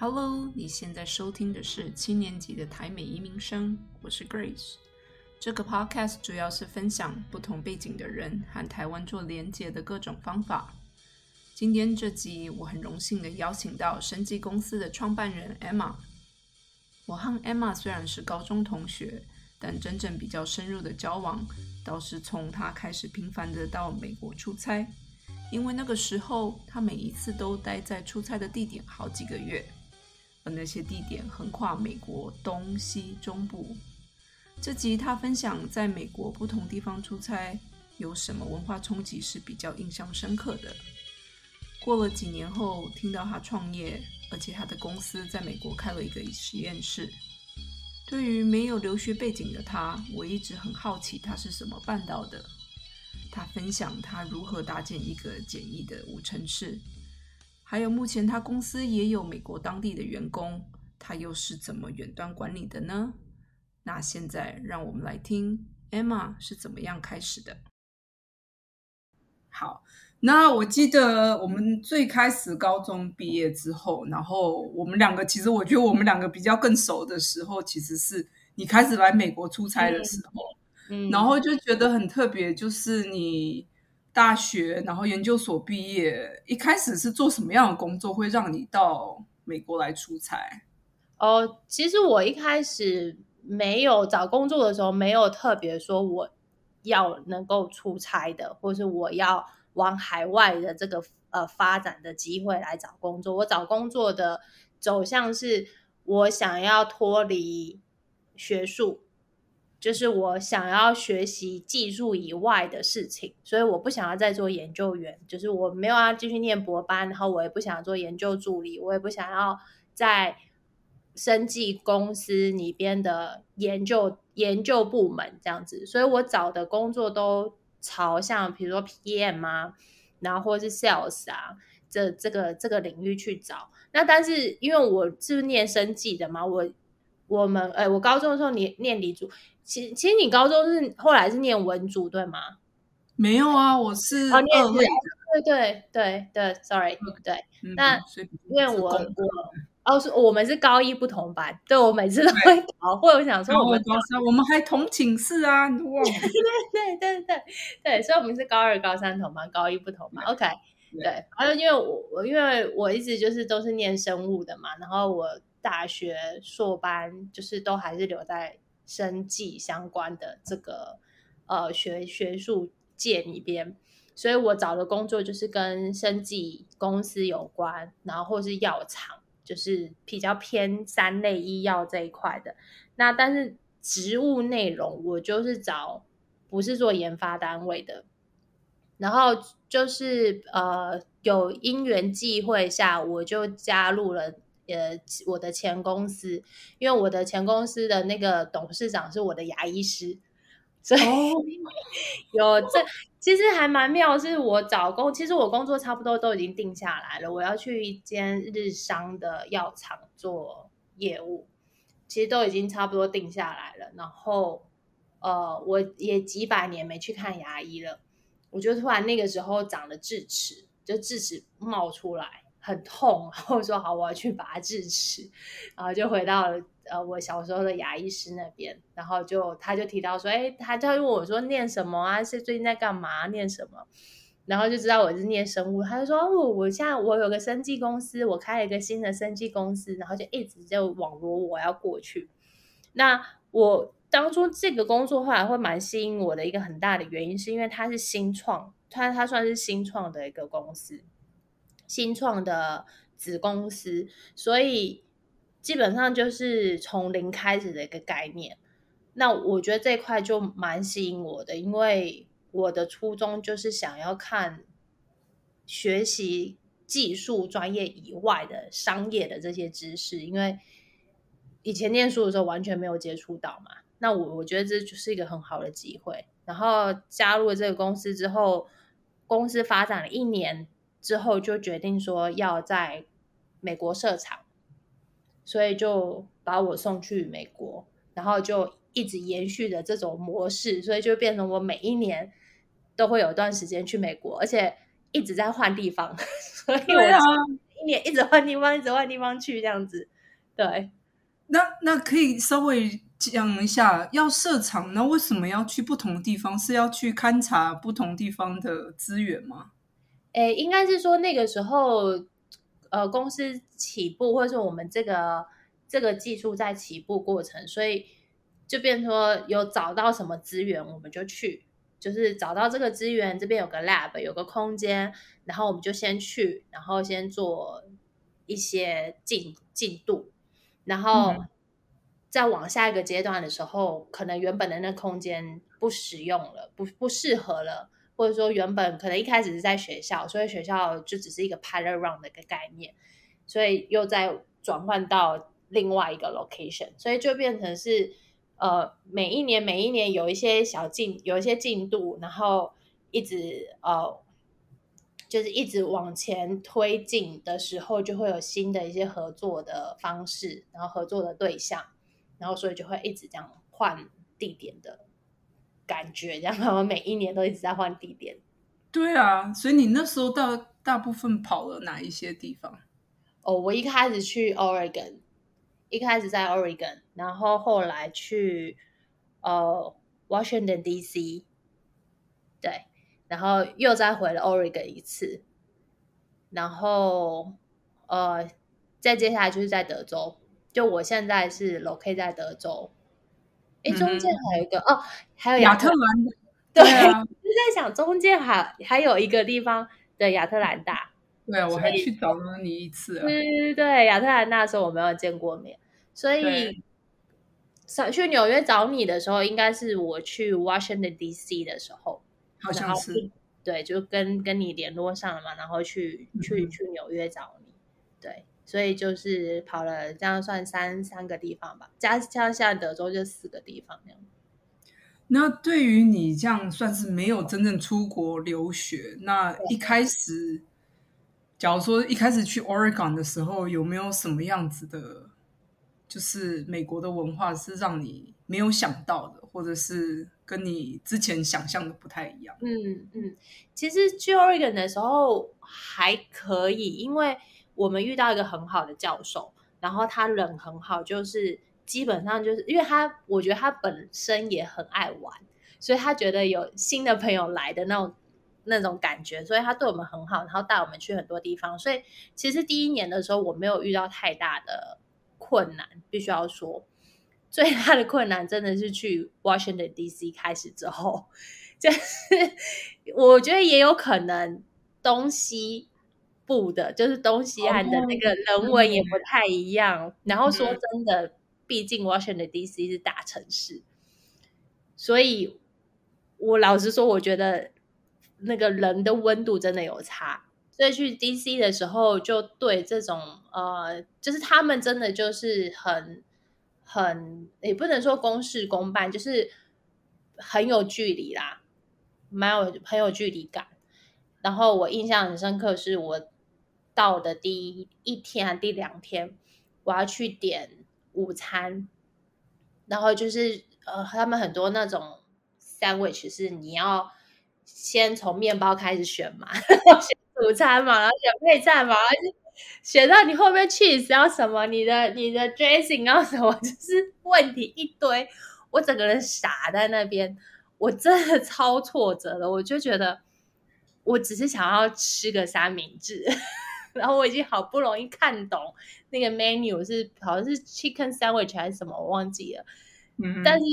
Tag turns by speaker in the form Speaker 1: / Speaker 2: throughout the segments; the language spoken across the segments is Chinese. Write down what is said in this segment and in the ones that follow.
Speaker 1: Hello，你现在收听的是七年级的台美移民生，我是 Grace。这个 Podcast 主要是分享不同背景的人和台湾做连接的各种方法。今天这集我很荣幸的邀请到生技公司的创办人 Emma。我和 Emma 虽然是高中同学，但真正比较深入的交往，倒是从她开始频繁的到美国出差，因为那个时候她每一次都待在出差的地点好几个月。那些地点横跨美国东西中部。这集他分享在美国不同地方出差有什么文化冲击是比较印象深刻的。过了几年后，听到他创业，而且他的公司在美国开了一个实验室。对于没有留学背景的他，我一直很好奇他是怎么办到的。他分享他如何搭建一个简易的五城市。还有，目前他公司也有美国当地的员工，他又是怎么远端管理的呢？那现在让我们来听 Emma 是怎么样开始的。
Speaker 2: 好，那我记得我们最开始高中毕业之后，然后我们两个其实我觉得我们两个比较更熟的时候，其实是你开始来美国出差的时候，嗯，然后就觉得很特别，就是你。大学，然后研究所毕业，一开始是做什么样的工作，会让你到美国来出差？
Speaker 3: 哦，其实我一开始没有找工作的时候，没有特别说我要能够出差的，或是我要往海外的这个呃发展的机会来找工作。我找工作的走向是，我想要脱离学术。就是我想要学习技术以外的事情，所以我不想要再做研究员。就是我没有要继续念博班，然后我也不想做研究助理，我也不想要在生技公司里边的研究研究部门这样子。所以我找的工作都朝向，比如说 PM 啊，然后或者是 Sales 啊，这这个这个领域去找。那但是因为我是念生技的嘛，我我们哎，我高中的时候念念理组。其其实你高中是后来是念文组对吗？
Speaker 2: 没有啊，我是
Speaker 3: 哦念对对对对，sorry 对，那因为我我哦是我们是高一不同班，对我每次都会搞，或者想说我们
Speaker 2: 高三我们还同寝室啊，
Speaker 3: 对对对对对，所以我们是高二高三同班，高一不同班，OK 对，还有因为我我因为我一直就是都是念生物的嘛，然后我大学硕班就是都还是留在。生计相关的这个呃学学术界里边，所以我找的工作就是跟生计公司有关，然后或是药厂，就是比较偏三类医药这一块的。那但是职务内容，我就是找不是做研发单位的，然后就是呃有因缘际会下，我就加入了。呃，我的前公司，因为我的前公司的那个董事长是我的牙医师，所以 有这其实还蛮妙。是我找工，其实我工作差不多都已经定下来了。我要去一间日商的药厂做业务，其实都已经差不多定下来了。然后，呃，我也几百年没去看牙医了，我就突然那个时候长了智齿，就智齿冒出来。很痛，然后说好，我要去拔智齿，然后就回到了呃我小时候的牙医师那边，然后就他就提到说，哎，他就问我说念什么啊？是最近在干嘛？念什么？然后就知道我是念生物，他就说哦，我现在我有个生技公司，我开了一个新的生技公司，然后就一直就网罗我要过去。那我当初这个工作后来会蛮吸引我的一个很大的原因，是因为它是新创，它它算是新创的一个公司。新创的子公司，所以基本上就是从零开始的一个概念。那我觉得这块就蛮吸引我的，因为我的初衷就是想要看学习技术专业以外的商业的这些知识，因为以前念书的时候完全没有接触到嘛。那我我觉得这就是一个很好的机会。然后加入了这个公司之后，公司发展了一年。之后就决定说要在美国设厂，所以就把我送去美国，然后就一直延续着这种模式，所以就变成我每一年都会有一段时间去美国，而且一直在换地方，所以我一年一直换地方，一直换地方去这样子。对，
Speaker 2: 那那可以稍微讲一下，要设厂，那为什么要去不同的地方？是要去勘察不同地方的资源吗？
Speaker 3: 诶，应该是说那个时候，呃，公司起步，或者是我们这个这个技术在起步过程，所以就变说有找到什么资源，我们就去，就是找到这个资源，这边有个 lab，有个空间，然后我们就先去，然后先做一些进进度，然后再往下一个阶段的时候，可能原本的那空间不实用了，不不适合了。或者说原本可能一开始是在学校，所以学校就只是一个 pilot run 的一个概念，所以又在转换到另外一个 location，所以就变成是呃每一年每一年有一些小进有一些进度，然后一直呃就是一直往前推进的时候，就会有新的一些合作的方式，然后合作的对象，然后所以就会一直这样换地点的。感觉这样，我每一年都一直在换地点。
Speaker 2: 对啊，所以你那时候到大部分跑了哪一些地方？
Speaker 3: 哦，我一开始去 Oregon，一开始在 Oregon，然后后来去呃 Washington D.C. 对，然后又再回了 Oregon 一次，然后呃，再接下来就是在德州，就我现在是 locate 在德州。哎，中间还有一个哦，还有
Speaker 2: 亚特兰大，
Speaker 3: 对
Speaker 2: 啊，
Speaker 3: 就在想中间还还有一个地方的亚特兰大，
Speaker 2: 对啊，我还去找了你一次，
Speaker 3: 对对对，亚特兰大的时候我没有见过面，所以想去纽约找你的时候，应该是我去 Washington D.C. 的时候，
Speaker 2: 好像是，
Speaker 3: 对，就跟跟你联络上了嘛，然后去去去纽约找你，对。所以就是跑了这样算三三个地方吧，加加现在德州就四个地方那样。
Speaker 2: 那对于你这样算是没有真正出国留学，那一开始，假如说一开始去 Oregon 的时候，有没有什么样子的，就是美国的文化是让你没有想到的，或者是跟你之前想象的不太一样？
Speaker 3: 嗯嗯，其实去 Oregon 的时候还可以，因为。我们遇到一个很好的教授，然后他人很好，就是基本上就是因为他，我觉得他本身也很爱玩，所以他觉得有新的朋友来的那种那种感觉，所以他对我们很好，然后带我们去很多地方。所以其实第一年的时候，我没有遇到太大的困难，必须要说最大的困难真的是去 Washington D.C. 开始之后，就是 我觉得也有可能东西。不的，就是东西岸的那个人文也不太一样。然后说真的，毕竟 Washington D.C. 是大城市，所以我老实说，我觉得那个人的温度真的有差。所以去 D.C. 的时候，就对这种呃，就是他们真的就是很很，也不能说公事公办，就是很有距离啦，蛮有很有距离感。然后我印象很深刻，是我。到的第一一天、第两天，我要去点午餐，然后就是呃，他们很多那种 sandwich 是你要先从面包开始选嘛，选午餐嘛，然后选配菜嘛，然后选到你后面 cheese 要什么，你的你的 dressing 要什么，就是问题一堆，我整个人傻在那边，我真的超挫折的，我就觉得我只是想要吃个三明治。然后我已经好不容易看懂那个 menu 是好像是 chicken sandwich 还是什么，我忘记了。嗯，但是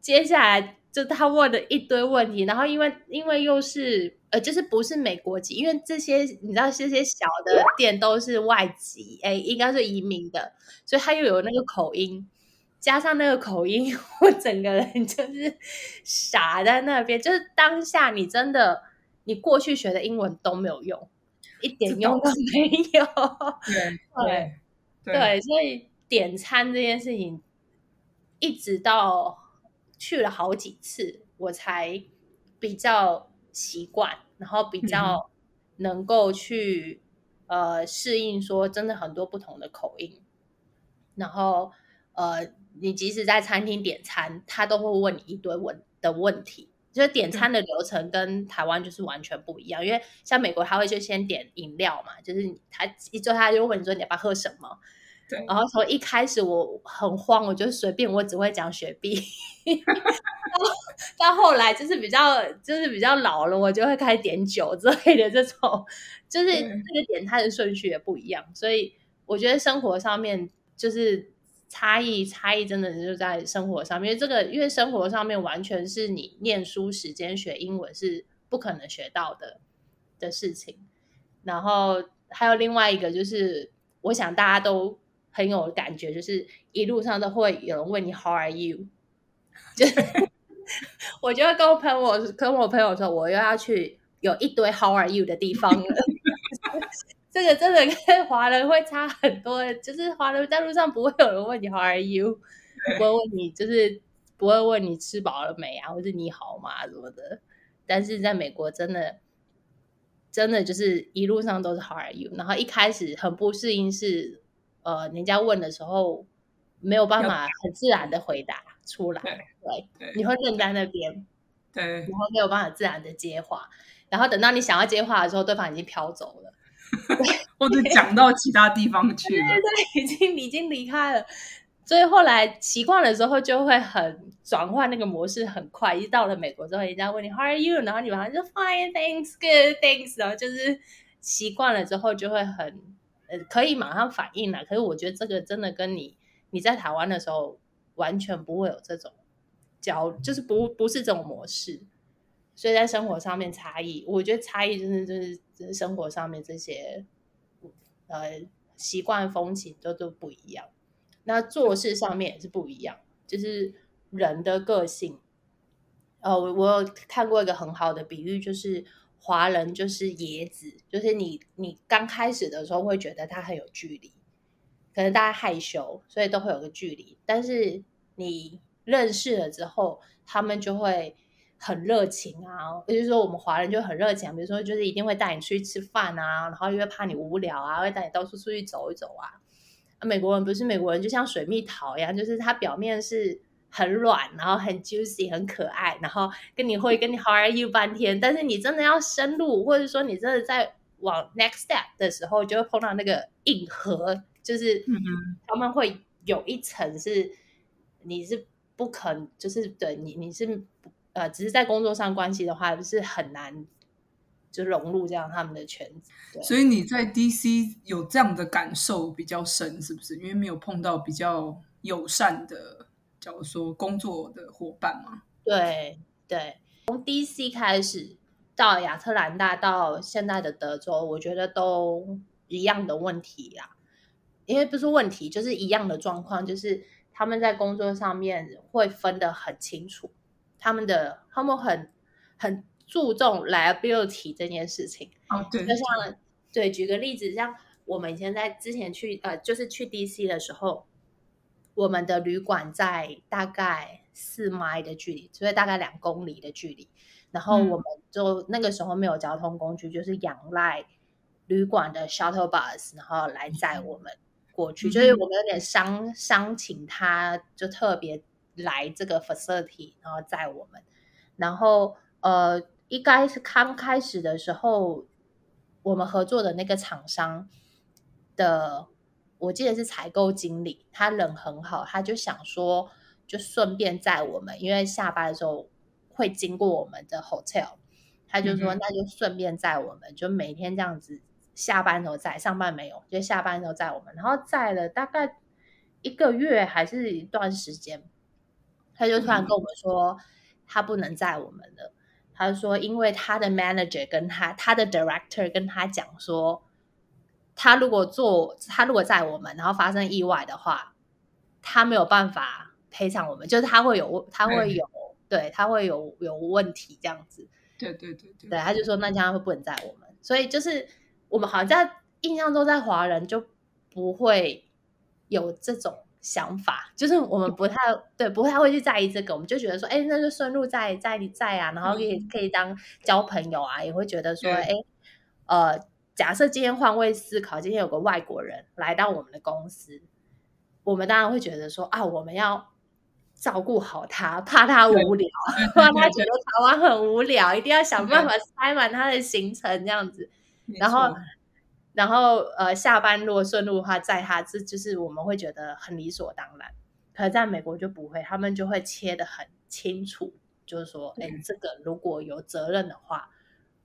Speaker 3: 接下来就他问了一堆问题，然后因为因为又是呃，就是不是美国籍，因为这些你知道这些小的店都是外籍，哎，应该是移民的，所以他又有那个口音，加上那个口音，我整个人就是傻在那边，就是当下你真的你过去学的英文都没有用。一点用都没有。
Speaker 2: 对
Speaker 3: 对。对，所以点餐这件事情，一直到去了好几次，我才比较习惯，然后比较能够去呃适应，说真的很多不同的口音。然后呃，你即使在餐厅点餐，他都会问你一堆问的问题，就是点餐的流程跟台湾就是完全不一样。因为像美国，他会就先点饮料嘛，就是他一坐他就问你说你要不要喝什么。
Speaker 2: 对，
Speaker 3: 然后从一开始我很慌，我就随便，我只会讲雪碧。到后来就是比较就是比较老了，我就会开始点酒之类的这种，就是这个点它的顺序也不一样，所以我觉得生活上面就是差异，差异真的就在生活上面。因为这个，因为生活上面完全是你念书时间学英文是不可能学到的的事情。然后还有另外一个就是，我想大家都很有感觉，就是一路上都会有人问你 How are you？就是 我就会跟我朋友跟我朋友说，我又要去有一堆 How are you 的地方了。这个真的跟 华人会差很多，就是华人在路上不会有人问你 How are you，不会问你就是不会问你吃饱了没啊，或是你好吗什么的。但是在美国真的真的就是一路上都是 How are you，然后一开始很不适应是呃人家问的时候没有办法很自然的回答。出来，对，你会愣在那边，
Speaker 2: 对，
Speaker 3: 然后没有办法自然的接话，然后等到你想要接话的时候，对方已经飘走了，
Speaker 2: 或者讲到其他地方去了，
Speaker 3: 对对，已经已经离开了。所以后来习惯了之后，就会很转换那个模式很快。一到了美国之后，人家问你 How are you，然后你马上就 Fine，Thanks，Good，Thanks，然后就是习惯了之后就会很呃可以马上反应了。可是我觉得这个真的跟你你在台湾的时候。完全不会有这种交，就是不不是这种模式，所以在生活上面差异，我觉得差异就是就是生活上面这些呃习惯风情都都不一样。那做事上面也是不一样，就是人的个性。呃，我我有看过一个很好的比喻，就是华人就是野子，就是你你刚开始的时候会觉得他很有距离。可能大家害羞，所以都会有个距离。但是你认识了之后，他们就会很热情啊。也就是说，我们华人就很热情，比如说就是一定会带你出去吃饭啊，然后因为怕你无聊啊，会带你到处出去走一走啊。美国人不是美国人，就像水蜜桃一样，就是它表面是很软，然后很 juicy，很可爱，然后跟你会跟你 how are you 半天。但是你真的要深入，或者说你真的在往 next step 的时候，就会碰到那个硬核。就是他们会有一层是你是不肯，就是对你你是呃，只是在工作上关系的话，是很难就融入这样他们的圈子。
Speaker 2: 所以你在 DC 有这样的感受比较深，是不是？因为没有碰到比较友善的，假如说工作的伙伴嘛。
Speaker 3: 对对，从 DC 开始到亚特兰大到现在的德州，我觉得都一样的问题呀。因为不是问题，就是一样的状况，就是他们在工作上面会分得很清楚，他们的他们很很注重 liability 这件事情。
Speaker 2: 哦，对，
Speaker 3: 就像对，举个例子，像我们以前在之前去呃，就是去 DC 的时候，我们的旅馆在大概四 mile 的距离，所以大概两公里的距离，然后我们就那个时候没有交通工具，就是仰赖旅馆的 shuttle bus，然后来载我们。过去就是我们有点商商请他，就特别来这个 facility，然后载我们。然后呃，一开始刚开始的时候，我们合作的那个厂商的，我记得是采购经理，他人很好，他就想说，就顺便载我们，因为下班的时候会经过我们的 hotel，他就说那就顺便载我们，就每天这样子。下班时候在，上班没有，就下班时候在我们，然后载了大概一个月还是一段时间，他就突然跟我们说他不能载我们了。他说因为他的 manager 跟他，他的 director 跟他讲说，他如果做他如果载我们，然后发生意外的话，他没有办法赔偿我们，就是他会有他会有对他会有有问题这样子。
Speaker 2: 对对对对，
Speaker 3: 对他就说那这样会不能载我们，所以就是。我们好像在印象中，在华人就不会有这种想法，就是我们不太对，不太会去在意这个。我们就觉得说，哎，那就顺路在在在啊，然后可以可以当交朋友啊，也会觉得说，哎，呃，假设今天换位思考，今天有个外国人来到我们的公司，我们当然会觉得说，啊，我们要照顾好他，怕他无聊，怕他觉得台湾很无聊，一定要想办法塞满他的行程这样子。然后，然后呃，下班如果顺路的话，载他，这就是我们会觉得很理所当然。可在美国就不会，他们就会切的很清楚，就是说，哎，这个如果有责任的话，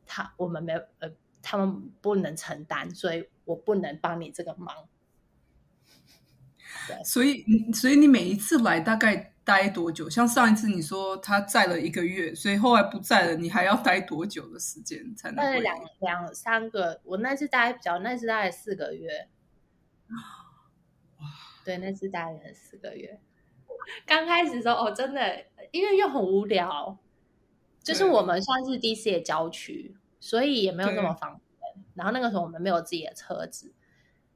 Speaker 3: 他我们没呃，他们不能承担，所以我不能帮你这个忙。
Speaker 2: 所以，所以你每一次来大概待多久？像上一次你说他在了一个月，所以后来不在了，你还要待多久的时间才能？
Speaker 3: 待两两三个，我那次待比较，那次待了四个月。哇，对，那次待了四个月。刚开始的时候，哦，真的，因为又很无聊，就是我们算是 DC 的郊区，所以也没有这么方便。然后那个时候我们没有自己的车子。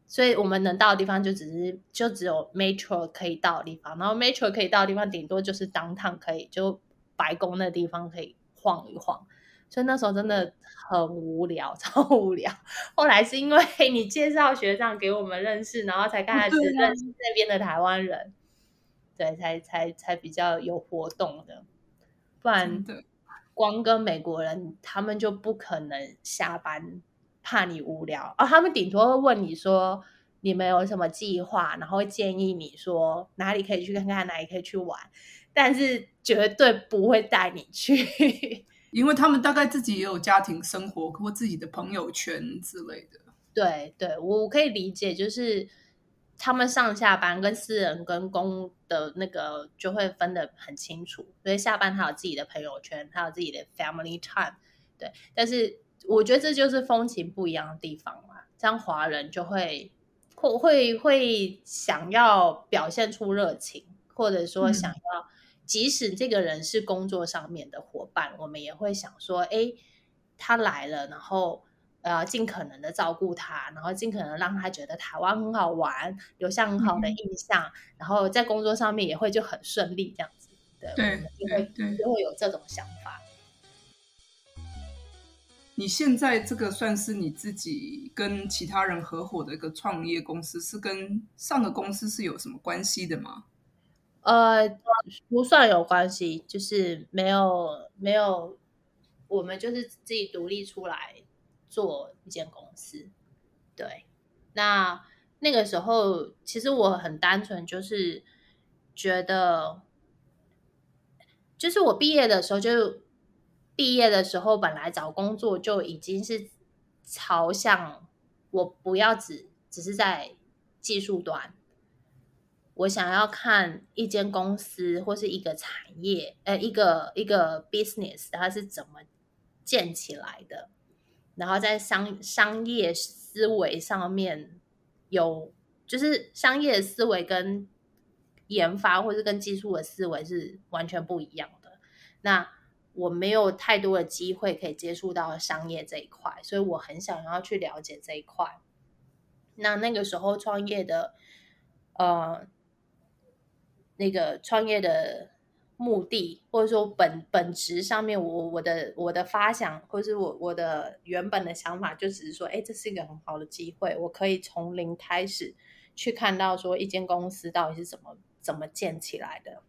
Speaker 3: 所以我们能到的地方就只是就只有 metro 可以到的地方，然后 metro 可以到的地方顶多就是当趟可以就白宫那地方可以晃一晃，所以那时候真的很无聊，超无聊。后来是因为 你介绍学长给我们认识，然后才开始认识那边的台湾人，对，才才才比较有活动的，不然光跟美国人他们就不可能下班。怕你无聊哦，他们顶多会问你说你们有什么计划，然后会建议你说哪里可以去看看，哪里可以去玩，但是绝对不会带你去，
Speaker 2: 因为他们大概自己也有家庭生活或自己的朋友圈之类的。
Speaker 3: 对对，我可以理解，就是他们上下班跟私人跟公的那个就会分得很清楚，所以下班他有自己的朋友圈，他有自己的 family time，对，但是。我觉得这就是风情不一样的地方嘛，这样华人就会会会会想要表现出热情，或者说想要，即使这个人是工作上面的伙伴，我们也会想说，哎，他来了，然后呃，尽可能的照顾他，然后尽可能让他觉得台湾很好玩，留下很好的印象，然后在工作上面也会就很顺利这样子，
Speaker 2: 对，就会
Speaker 3: 就会有这种想法。
Speaker 2: 你现在这个算是你自己跟其他人合伙的一个创业公司，是跟上个公司是有什么关系的吗？
Speaker 3: 呃，不算有关系，就是没有没有，我们就是自己独立出来做一间公司。对，那那个时候其实我很单纯，就是觉得，就是我毕业的时候就。毕业的时候，本来找工作就已经是朝向我不要只只是在技术端，我想要看一间公司或是一个产业，呃，一个一个 business 它是怎么建起来的，然后在商商业思维上面有，就是商业思维跟研发或是跟技术的思维是完全不一样的。那我没有太多的机会可以接触到商业这一块，所以我很想要去了解这一块。那那个时候创业的，呃，那个创业的目的或者说本本质上面，我我的我的发想，或是我我的原本的想法，就只是说，哎，这是一个很好的机会，我可以从零开始去看到说一间公司到底是怎么怎么建起来的，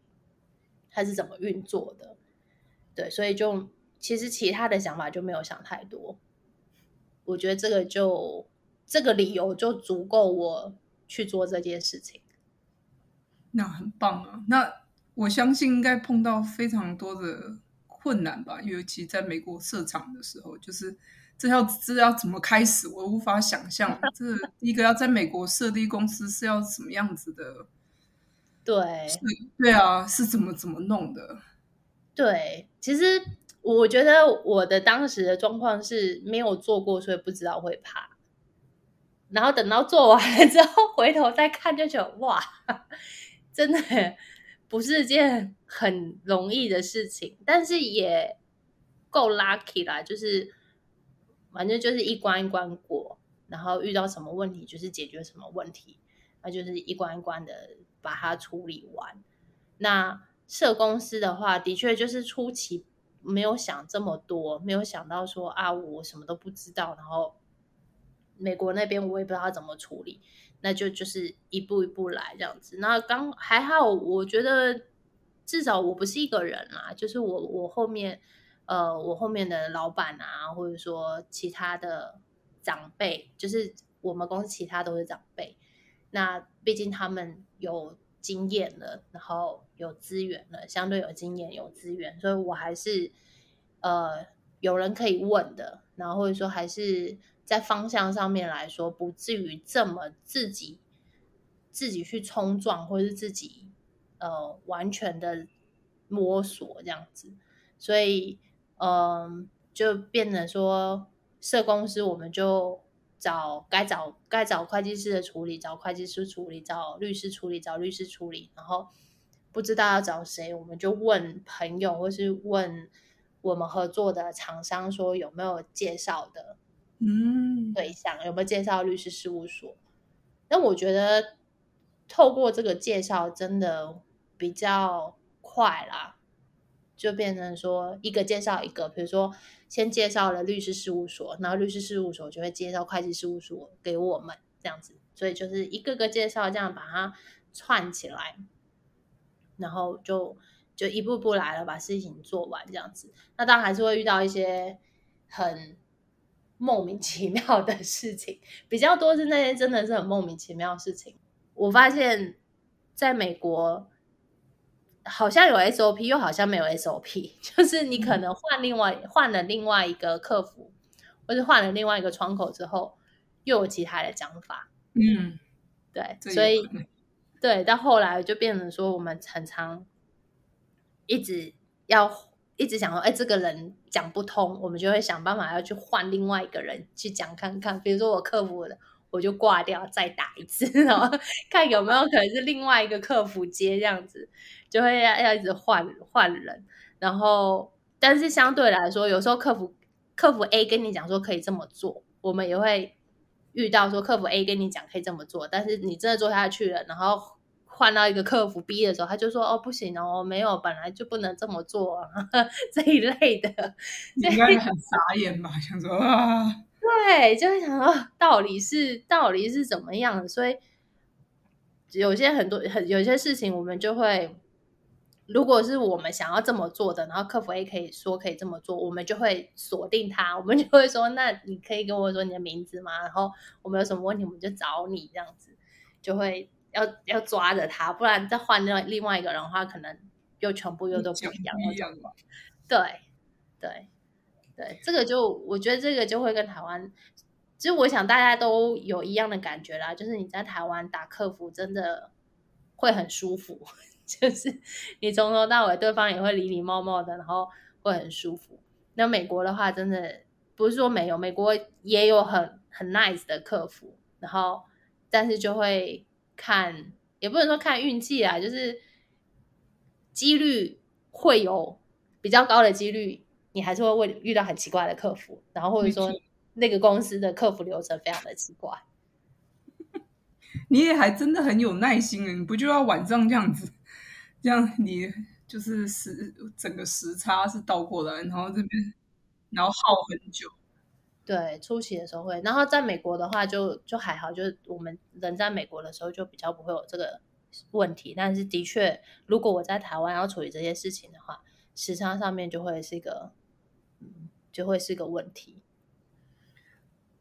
Speaker 3: 它是怎么运作的。对，所以就其实其他的想法就没有想太多。我觉得这个就这个理由就足够我去做这件事情。
Speaker 2: 那很棒啊！那我相信应该碰到非常多的困难吧，尤其在美国设厂的时候，就是这要这要怎么开始，我无法想象。这一个要在美国设立公司是要什么样子的？
Speaker 3: 对，
Speaker 2: 对啊，是怎么怎么弄的？
Speaker 3: 对，其实我觉得我的当时的状况是没有做过，所以不知道会怕。然后等到做完了之后，回头再看，就觉得哇，真的不是件很容易的事情，但是也够 lucky 啦。就是反正就是一关一关过，然后遇到什么问题就是解决什么问题，那就是一关一关的把它处理完。那。设公司的话，的确就是初期没有想这么多，没有想到说啊，我什么都不知道，然后美国那边我也不知道怎么处理，那就就是一步一步来这样子。那刚还好，我觉得至少我不是一个人啦，就是我我后面呃我后面的老板啊，或者说其他的长辈，就是我们公司其他都是长辈，那毕竟他们有经验了，然后有资源了，相对有经验有资源，所以我还是呃有人可以问的，然后或者说还是在方向上面来说，不至于这么自己自己去冲撞，或者是自己。呃，完全的摸索这样子，所以嗯，就变成说，社公司我们就找该找该找会计师的处理，找会计师处理，找律师处理，找律师处理，然后不知道要找谁，我们就问朋友或是问我们合作的厂商说有没有介绍的
Speaker 2: 嗯
Speaker 3: 对象，有没有介绍律师事务所？那我觉得透过这个介绍，真的。比较快啦，就变成说一个介绍一个，比如说先介绍了律师事务所，然后律师事务所就会介绍会计事务所给我们这样子，所以就是一个个介绍，这样把它串起来，然后就就一步步来了，把事情做完这样子。那当然还是会遇到一些很莫名其妙的事情，比较多是那些真的是很莫名其妙的事情。我发现在美国。好像有 SOP，又好像没有 SOP，就是你可能换另外换了另外一个客服，或者换了另外一个窗口之后，又有其他的讲法。
Speaker 2: 嗯，
Speaker 3: 对，所以对，到后来就变成说，我们常常一直要一直想说，哎，这个人讲不通，我们就会想办法要去换另外一个人去讲看看。比如说我客服的，我就挂掉，再打一次，然后 看有没有可能是另外一个客服接这样子。就会要要一直换换人，然后但是相对来说，有时候客服客服 A 跟你讲说可以这么做，我们也会遇到说客服 A 跟你讲可以这么做，但是你真的做下去了，然后换到一个客服 B 的时候，他就说哦不行哦，没有本来就不能这么做这一类的，
Speaker 2: 应该很傻眼吧？想说啊，
Speaker 3: 对，就会想说到底是到底是怎么样的，所以有些很多很有些事情我们就会。如果是我们想要这么做的，然后客服 A 可以说可以这么做，我们就会锁定他，我们就会说，那你可以跟我说你的名字吗？然后我们有什么问题，我们就找你这样子，就会要要抓着他，不然再换另另外一个人的话，可能又全部又都不一样。
Speaker 2: 不一样吧？
Speaker 3: 对对对，这个就我觉得这个就会跟台湾，其实我想大家都有一样的感觉啦，就是你在台湾打客服真的会很舒服。就是你从头到尾，对方也会礼礼貌貌的，然后会很舒服。那美国的话，真的不是说没有，美国也有很很 nice 的客服，然后但是就会看，也不能说看运气啊，就是几率会有比较高的几率，你还是会会遇到很奇怪的客服，然后或者说那个公司的客服流程非常的奇怪。
Speaker 2: 你也还真的很有耐心啊！你不就要晚上这样子？这样你就是时整个时差是倒过来，然后这边然后耗很久。
Speaker 3: 对，初期的时候会，然后在美国的话就就还好，就是我们人在美国的时候就比较不会有这个问题。但是的确，如果我在台湾要处理这些事情的话，时差上面就会是一个，嗯，就会是个问题。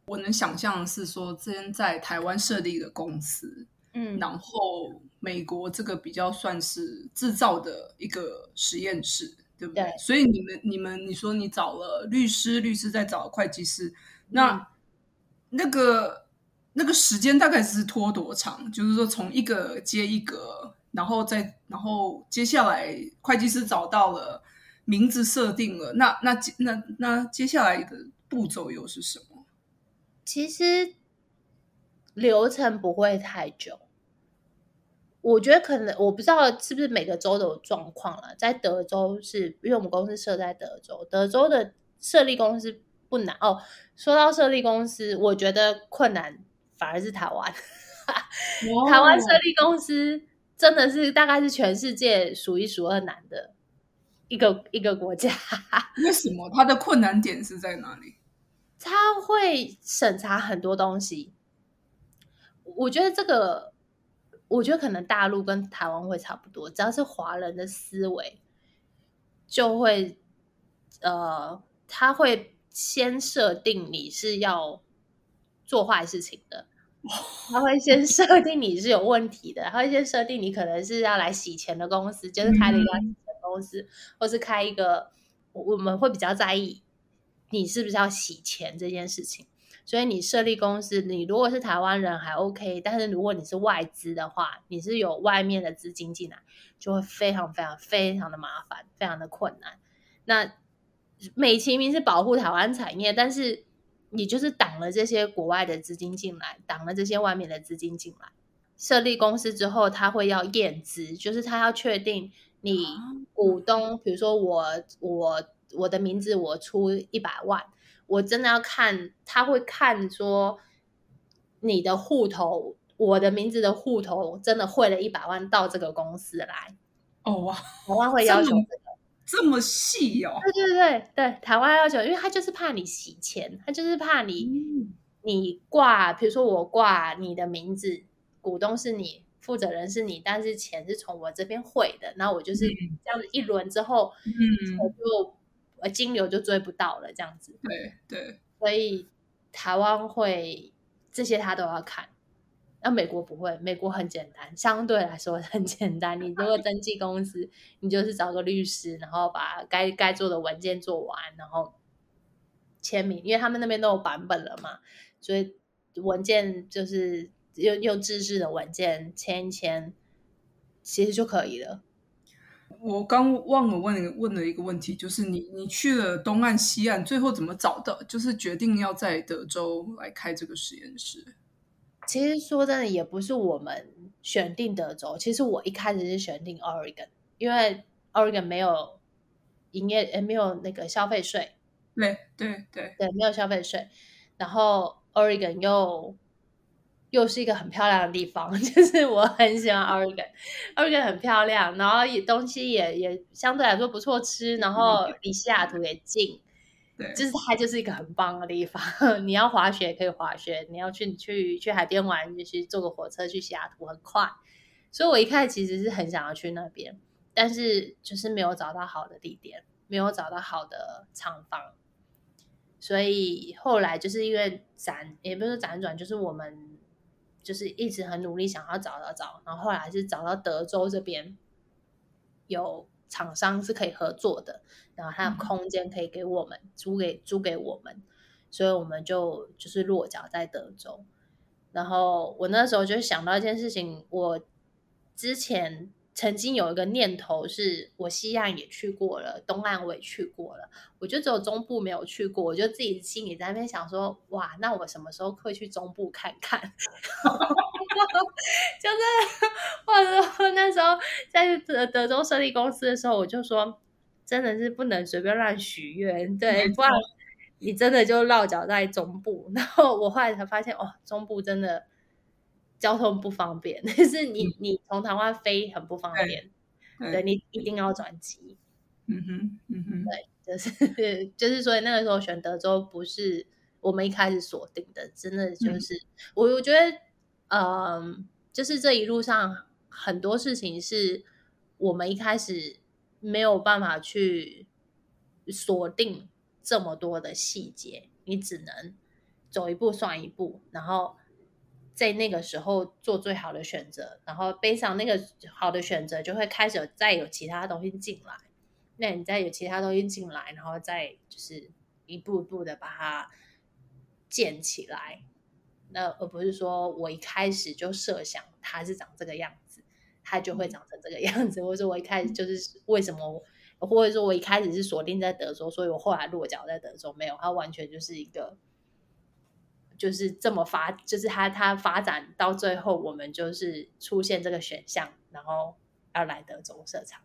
Speaker 2: 我能想象的是说，之前在台湾设立一个公司。
Speaker 3: 嗯，
Speaker 2: 然后美国这个比较算是制造的一个实验室，对不对？所以你们你们你说你找了律师，律师再找会计师，那那个那个时间大概是拖多长？就是说从一个接一个，然后再然后接下来会计师找到了名字设定了，那那那那接下来的步骤又是什么？
Speaker 3: 其实流程不会太久。我觉得可能我不知道是不是每个州都有状况了。在德州是因为我们公司设在德州，德州的设立公司不难哦。说到设立公司，我觉得困难反而是台湾。台湾设立公司真的是大概是全世界数一数二难的一个一个国家。
Speaker 2: 为什么？它的困难点是在哪里？
Speaker 3: 它会审查很多东西。我觉得这个。我觉得可能大陆跟台湾会差不多，只要是华人的思维，就会呃，他会先设定你是要做坏事情的，他会先设 定你是有问题的，他会先设定你可能是要来洗钱的公司，就是开了一家洗钱公司，或是开一个，我我们会比较在意你是不是要洗钱这件事情。所以你设立公司，你如果是台湾人还 OK，但是如果你是外资的话，你是有外面的资金进来，就会非常非常非常的麻烦，非常的困难。那美其名是保护台湾产业，但是你就是挡了这些国外的资金进来，挡了这些外面的资金进来。设立公司之后，他会要验资，就是他要确定你股东，比如说我我我的名字我出一百万。我真的要看，他会看说你的户头，我的名字的户头真的汇了一百万到这个公司来。
Speaker 2: 哦哇，
Speaker 3: 台湾会要求这个
Speaker 2: 这么细哦？
Speaker 3: 对对对对，台湾要求，因为他就是怕你洗钱，他就是怕你你挂，比如说我挂你的名字，股东是你，负责人是你，但是钱是从我这边汇的，那我就是这样子一轮之后，嗯，我就。呃，金流就追不到了，这样子。
Speaker 2: 对对，
Speaker 3: 所以台湾会这些他都要看，那美国不会，美国很简单，相对来说很简单。你如果登记公司，你就是找个律师，然后把该该做的文件做完，然后签名，因为他们那边都有版本了嘛，所以文件就是用用制式的文件签一签，其实就可以了。
Speaker 2: 我刚忘了问问了一个问题，就是你你去了东岸西岸，最后怎么找的？就是决定要在德州来开这个实验室。
Speaker 3: 其实说真的，也不是我们选定德州，其实我一开始是选定 Oregon，因为 Oregon 没有营业，呃，没有那个消费税。
Speaker 2: 对对对
Speaker 3: 对，没有消费税。然后 Oregon 又。又是一个很漂亮的地方，就是我很喜欢 Oregon，Oregon 很漂亮，然后也东西也也相对来说不错吃，然后离西雅图也近，
Speaker 2: 对，
Speaker 3: 就是它就是一个很棒的地方。你要滑雪可以滑雪，你要去去去海边玩，就去坐个火车去西雅图很快。所以我一开始其实是很想要去那边，但是就是没有找到好的地点，没有找到好的厂房，所以后来就是因为辗也不是辗转，就是我们。就是一直很努力想要找找找，然后后来是找到德州这边有厂商是可以合作的，然后他有空间可以给我们租给租给我们，所以我们就就是落脚在德州。然后我那时候就想到一件事情，我之前。曾经有一个念头，是我西岸也去过了，东岸我也去过了，我就只有中部没有去过。我就自己心里在那边想说，哇，那我什么时候会去中部看看？就是或者说那时候在德德州设立公司的时候，我就说，真的是不能随便乱许愿，对，不然你真的就落脚在中部。然后我后来才发现，哦，中部真的。交通不方便，但是你你从台湾飞很不方便，对你一定要转机。
Speaker 2: 嗯哼，嗯哼，
Speaker 3: 对，就是 就是，所以那个时候选德州不是我们一开始锁定的，真的就是我我觉得，嗯，就是这一路上很多事情是我们一开始没有办法去锁定这么多的细节，你只能走一步算一步，然后。在那个时候做最好的选择，然后背上那个好的选择，就会开始再有其他东西进来。那你再有其他东西进来，然后再就是一步一步的把它建起来。那而不是说我一开始就设想它是长这个样子，它就会长成这个样子。或者说我一开始就是为什么，或者说我一开始是锁定在德州，所以我后来落脚在德州，没有，它完全就是一个。就是这么发，就是它它发展到最后，我们就是出现这个选项，然后要来德州设厂。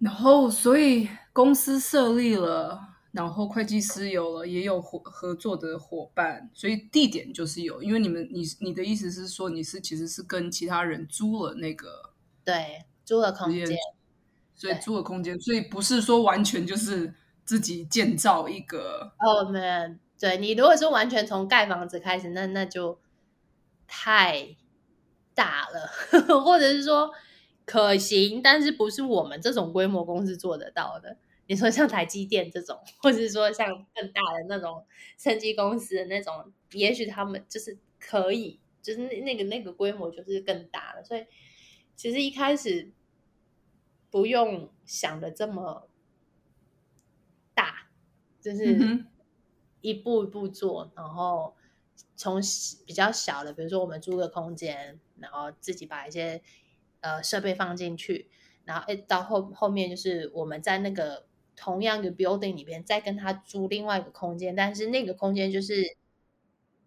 Speaker 2: 然后，所以公司设立了，然后会计师有了，也有合合作的伙伴，所以地点就是有。因为你们，你你的意思是说，你是其实是跟其他人租了那个
Speaker 3: 对租了空间，
Speaker 2: 所以租了空间，所以不是说完全就是自己建造一个
Speaker 3: 哦，没有。对你如果是完全从盖房子开始，那那就太大了，或者是说可行，但是不是我们这种规模公司做得到的。你说像台积电这种，或者是说像更大的那种升级公司的那种，也许他们就是可以，就是那那个那个规模就是更大了。所以其实一开始不用想的这么大，就是一步一步做，然后从比较小的，比如说我们租个空间，然后自己把一些呃设备放进去，然后诶到后后面就是我们在那个。同样的 building 里边，再跟他租另外一个空间，但是那个空间就是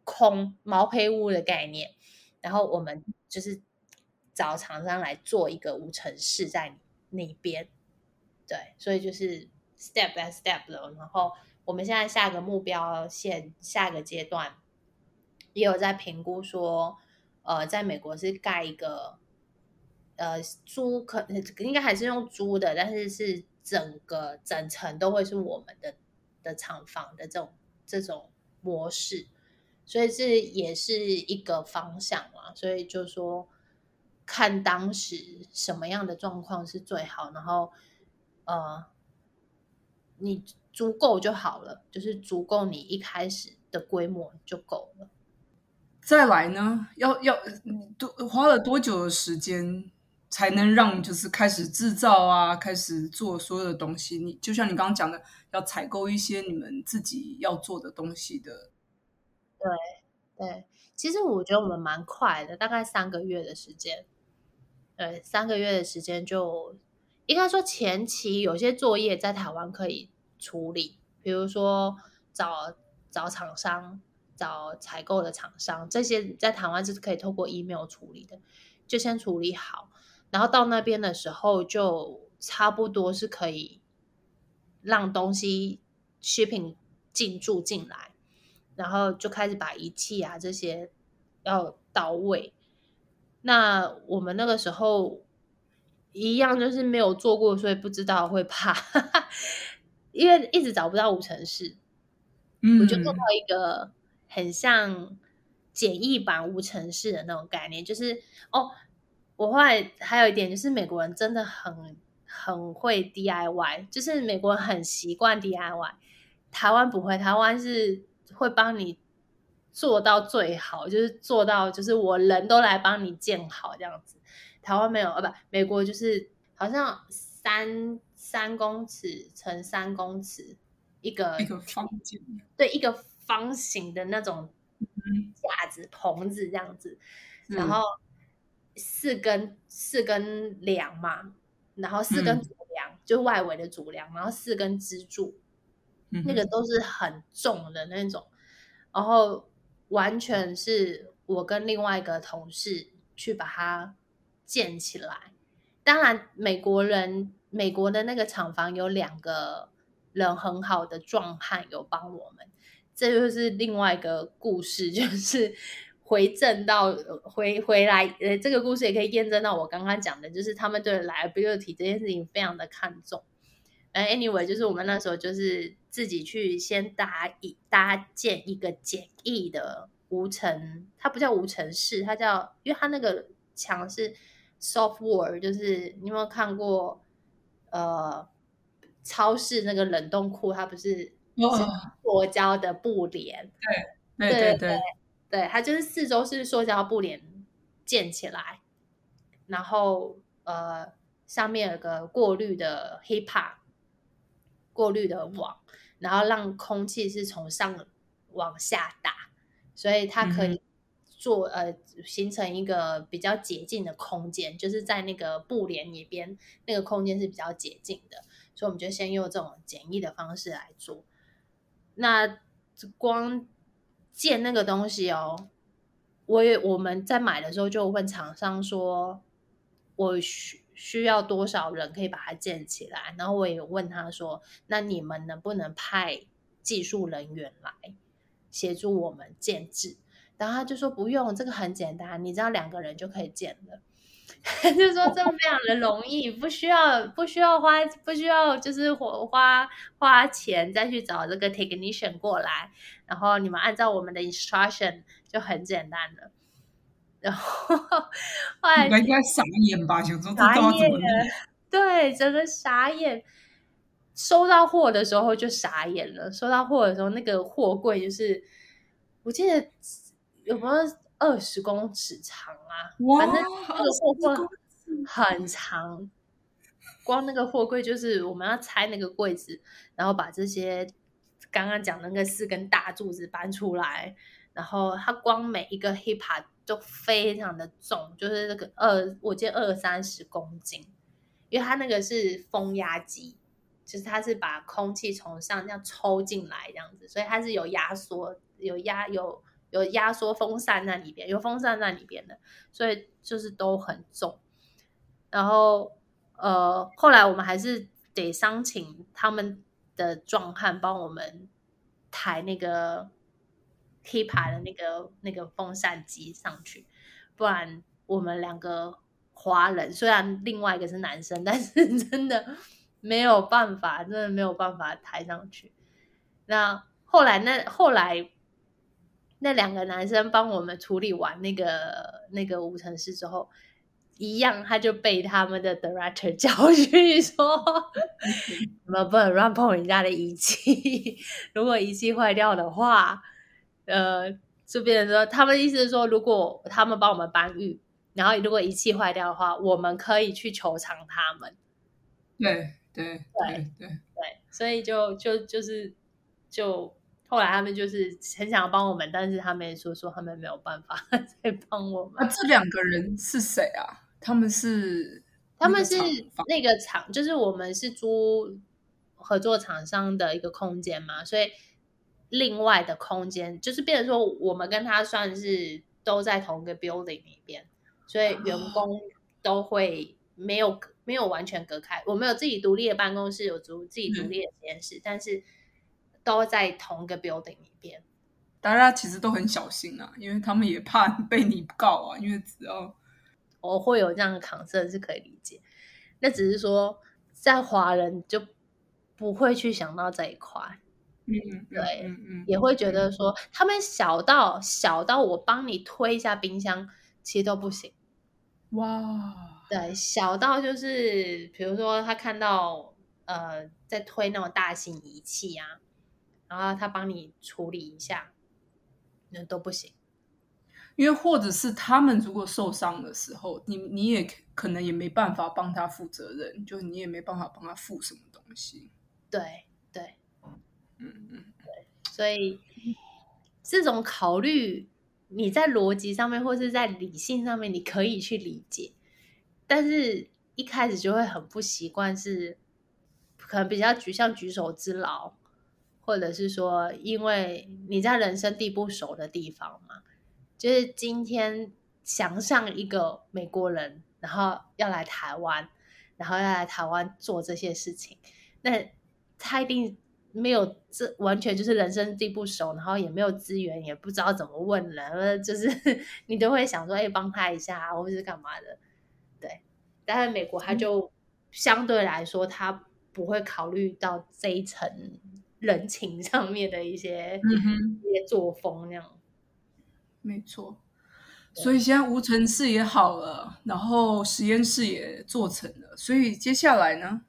Speaker 3: 空毛坯屋的概念。然后我们就是找厂商来做一个无尘室在那边。对，所以就是 step by step 的。然后我们现在下个目标线，下个阶段也有在评估说，呃，在美国是盖一个呃租，可应该还是用租的，但是是。整个整层都会是我们的的厂房的这种这种模式，所以这也是一个方向嘛。所以就说看当时什么样的状况是最好，然后呃，你足够就好了，就是足够你一开始的规模就够了。
Speaker 2: 再来呢，要要多花了多久的时间？才能让就是开始制造啊，开始做所有的东西。你就像你刚刚讲的，要采购一些你们自己要做的东西的。
Speaker 3: 对对，其实我觉得我们蛮快的，大概三个月的时间。对，三个月的时间就应该说前期有些作业在台湾可以处理，比如说找找厂商、找采购的厂商，这些在台湾是可以透过 email 处理的，就先处理好。然后到那边的时候，就差不多是可以让东西 shipping 进驻进来，然后就开始把仪器啊这些要到位。那我们那个时候一样就是没有做过，所以不知道会怕，因为一直找不到无尘室。嗯，我就做到一个很像简易版无尘室的那种概念，就是哦。我后来还有一点就是，美国人真的很很会 DIY，就是美国人很习惯 DIY，台湾不会，台湾是会帮你做到最好，就是做到就是我人都来帮你建好这样子。台湾没有啊，不，美国就是好像三三公尺乘三公尺一个
Speaker 2: 一个方间，
Speaker 3: 对，一个方形的那种架子棚子这样子，然后。四根四根梁嘛，然后四根主梁就外围的主梁，然后四根支柱，那个都是很重的那种，然后完全是我跟另外一个同事去把它建起来。当然，美国人美国的那个厂房有两个人很好的壮汉有帮我们，这就是另外一个故事，就是。回正到回回来，呃，这个故事也可以验证到我刚刚讲的，就是他们对 liability 这件事情非常的看重。呃，anyway，就是我们那时候就是自己去先搭一搭建一个简易的无尘，它不叫无尘室，它叫，因为它那个墙是 soft wall，就是你有没有看过？呃，超市那个冷冻库，它不是塑胶的布帘？
Speaker 2: 对对对对。
Speaker 3: 对，它就是四周是塑胶布帘建起来，然后呃上面有个过滤的 HEPA 过滤的网，然后让空气是从上往下打，所以它可以做呃形成一个比较洁净的空间，就是在那个布帘里边那个空间是比较洁净的，所以我们就先用这种简易的方式来做，那光。建那个东西哦，我也我们在买的时候就问厂商说，我需需要多少人可以把它建起来？然后我也问他说，那你们能不能派技术人员来协助我们建制？然后他就说不用，这个很简单，你知道两个人就可以建了。就是说，这非常的容易，不需要不需要花不需要就是花花钱再去找这个 technician 过来，然后你们按照我们的 instruction 就很简单了。然后后来
Speaker 2: 应该傻眼吧？想说这
Speaker 3: 傻
Speaker 2: 都要怎
Speaker 3: 眼
Speaker 2: 么念？
Speaker 3: 对，整个傻眼。收到货的时候就傻眼了。收到货的时候，那个货柜就是，我记得有没有二十公尺长啊？
Speaker 2: 哇
Speaker 3: 反正那个货柜很长，光那个货柜就是我们要拆那个柜子，然后把这些刚刚讲的那个四根大柱子搬出来，然后它光每一个 HIPA 都非常的重，就是那个二，我记得二三十公斤，因为它那个是风压机，就是它是把空气从上这样抽进来这样子，所以它是有压缩、有压、有有压缩风扇在里边，有风扇在里边的，所以就是都很重。然后呃，后来我们还是得商请他们的壮汉帮我们抬那个 K 牌的那个那个风扇机上去，不然我们两个华人虽然另外一个是男生，但是真的没有办法，真的没有办法抬上去。那后来那后来那两个男生帮我们处理完那个那个无尘室之后，一样他就被他们的 director 教训说，你们不能乱碰人家的仪器，如果仪器坏掉的话，呃，就变成说他们意思是说，如果他们帮我们搬运，然后如果仪器坏掉的话，我们可以去求偿他们。
Speaker 2: 对对对对，
Speaker 3: 对，所以就就就是就后来他们就是很想要帮我们，但是他们也说说他们没有办法 再帮我们。
Speaker 2: 那这两个人是谁啊？他们是
Speaker 3: 他们是
Speaker 2: 那个厂
Speaker 3: 就是我们是租合作厂商的一个空间嘛，所以另外的空间就是变成说，我们跟他算是都在同一个 building 里边，所以员工都会没有没有完全隔开。我们有自己独立的办公室，有独自己独立的实验室，但是都在同一个 building 里边。
Speaker 2: 大家其实都很小心啊，因为他们也怕被你告啊，因为只要
Speaker 3: 我会有这样的 concern 是可以理解，那只是说在华人就不会去想到这一块。
Speaker 2: 嗯
Speaker 3: 对
Speaker 2: 嗯嗯，
Speaker 3: 也会觉得说，他们小到小到我帮你推一下冰箱，其实都不行。
Speaker 2: 哇，
Speaker 3: 对，小到就是比如说他看到呃在推那种大型仪器啊，然后他帮你处理一下，那都不行。
Speaker 2: 因为或者是他们如果受伤的时候，你你也可能也没办法帮他负责任，就你也没办法帮他负什么东西。
Speaker 3: 对对，
Speaker 2: 嗯嗯，
Speaker 3: 所以这种考虑，你在逻辑上面或是在理性上面，你可以去理解，但是一开始就会很不习惯，是可能比较举像举手之劳，或者是说，因为你在人生地不熟的地方嘛，就是今天想象一个美国人，然后要来台湾，然后要来台湾做这些事情，那他一定没有这完全就是人生地不熟，然后也没有资源，也不知道怎么问人，呃就是 你都会想说，哎，帮他一下或者是干嘛的，对。但是美国他就相对来说，他不会考虑到这一层人情上面的一些、
Speaker 2: 嗯哼
Speaker 3: 一些作风那样。
Speaker 2: 没错。所以现在无尘室也好了，然后实验室也做成了，所以接下来呢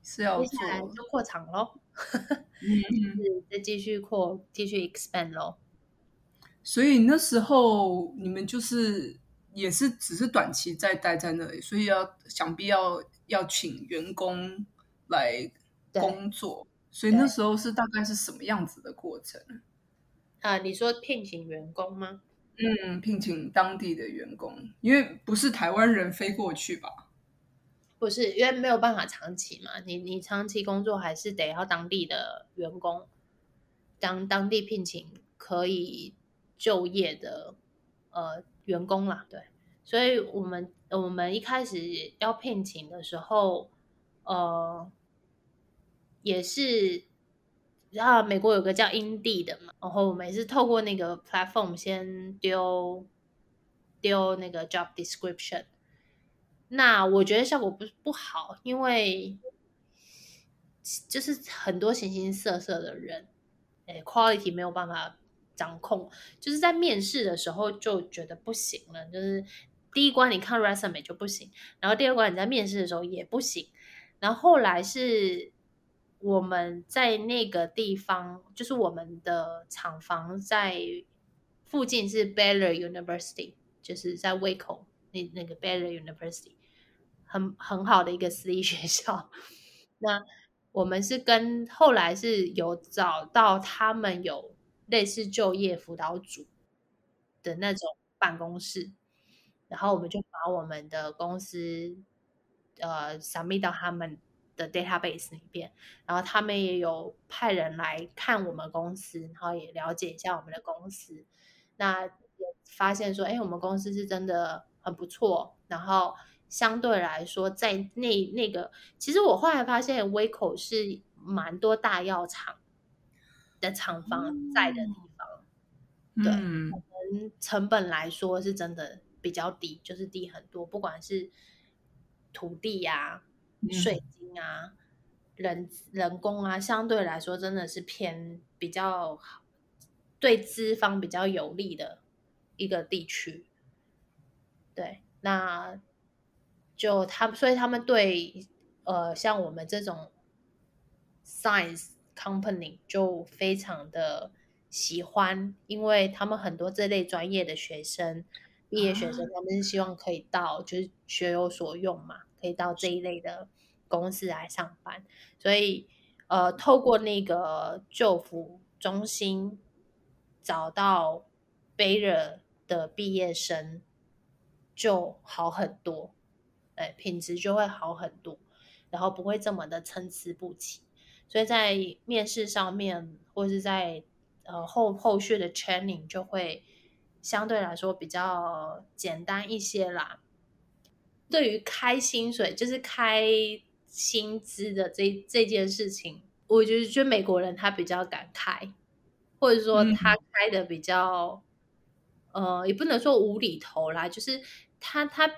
Speaker 2: 是要做
Speaker 3: 接下来就扩厂喽，再继续扩，继续 expand 喽。
Speaker 2: 所以那时候你们就是也是只是短期在待在那里，所以要想必要要请员工来工作，所以那时候是大概是什么样子的过程？
Speaker 3: 啊，你说聘请员工吗？
Speaker 2: 嗯，聘请当地的员工，因为不是台湾人飞过去吧？
Speaker 3: 不是，因为没有办法长期嘛，你你长期工作还是得要当地的员工，当当地聘请可以就业的呃员工啦，对，所以我们我们一开始要聘请的时候，呃，也是啊，美国有个叫 Indeed 的嘛，然后我们是透过那个 platform 先丢丢那个 job description。那我觉得效果不不好，因为就是很多形形色色的人，哎，quality 没有办法掌控，就是在面试的时候就觉得不行了，就是第一关你看 resume 就不行，然后第二关你在面试的时候也不行，然后后来是我们在那个地方，就是我们的厂房在附近是 Baylor University，就是在威口那那个 Baylor University，很很好的一个私立学校。那我们是跟后来是有找到他们有类似就业辅导组的那种办公室，然后我们就把我们的公司呃 submit 到他们的 database 里边，然后他们也有派人来看我们公司，然后也了解一下我们的公司，那也发现说，哎，我们公司是真的很不错，然后。相对来说，在那那个，其实我后来发现，威口是蛮多大药厂的厂房在的地方，对，我们成本来说是真的比较低，就是低很多，不管是土地呀、税金啊、人人工啊，相对来说真的是偏比较好，对资方比较有利的一个地区，对，那。就他，所以他们对呃，像我们这种 science company 就非常的喜欢，因为他们很多这类专业的学生，毕业学生，他们是希望可以到就是学有所用嘛，可以到这一类的公司来上班。所以呃，透过那个救辅中心找到 Bayer 的毕业生就好很多。哎，品质就会好很多，然后不会这么的参差不齐，所以在面试上面或是在呃后后续的 training 就会相对来说比较简单一些啦。对于开薪水，就是开薪资的这这件事情，我觉得觉得美国人他比较敢开，或者说他开的比较呃，也不能说无厘头啦，就是他他。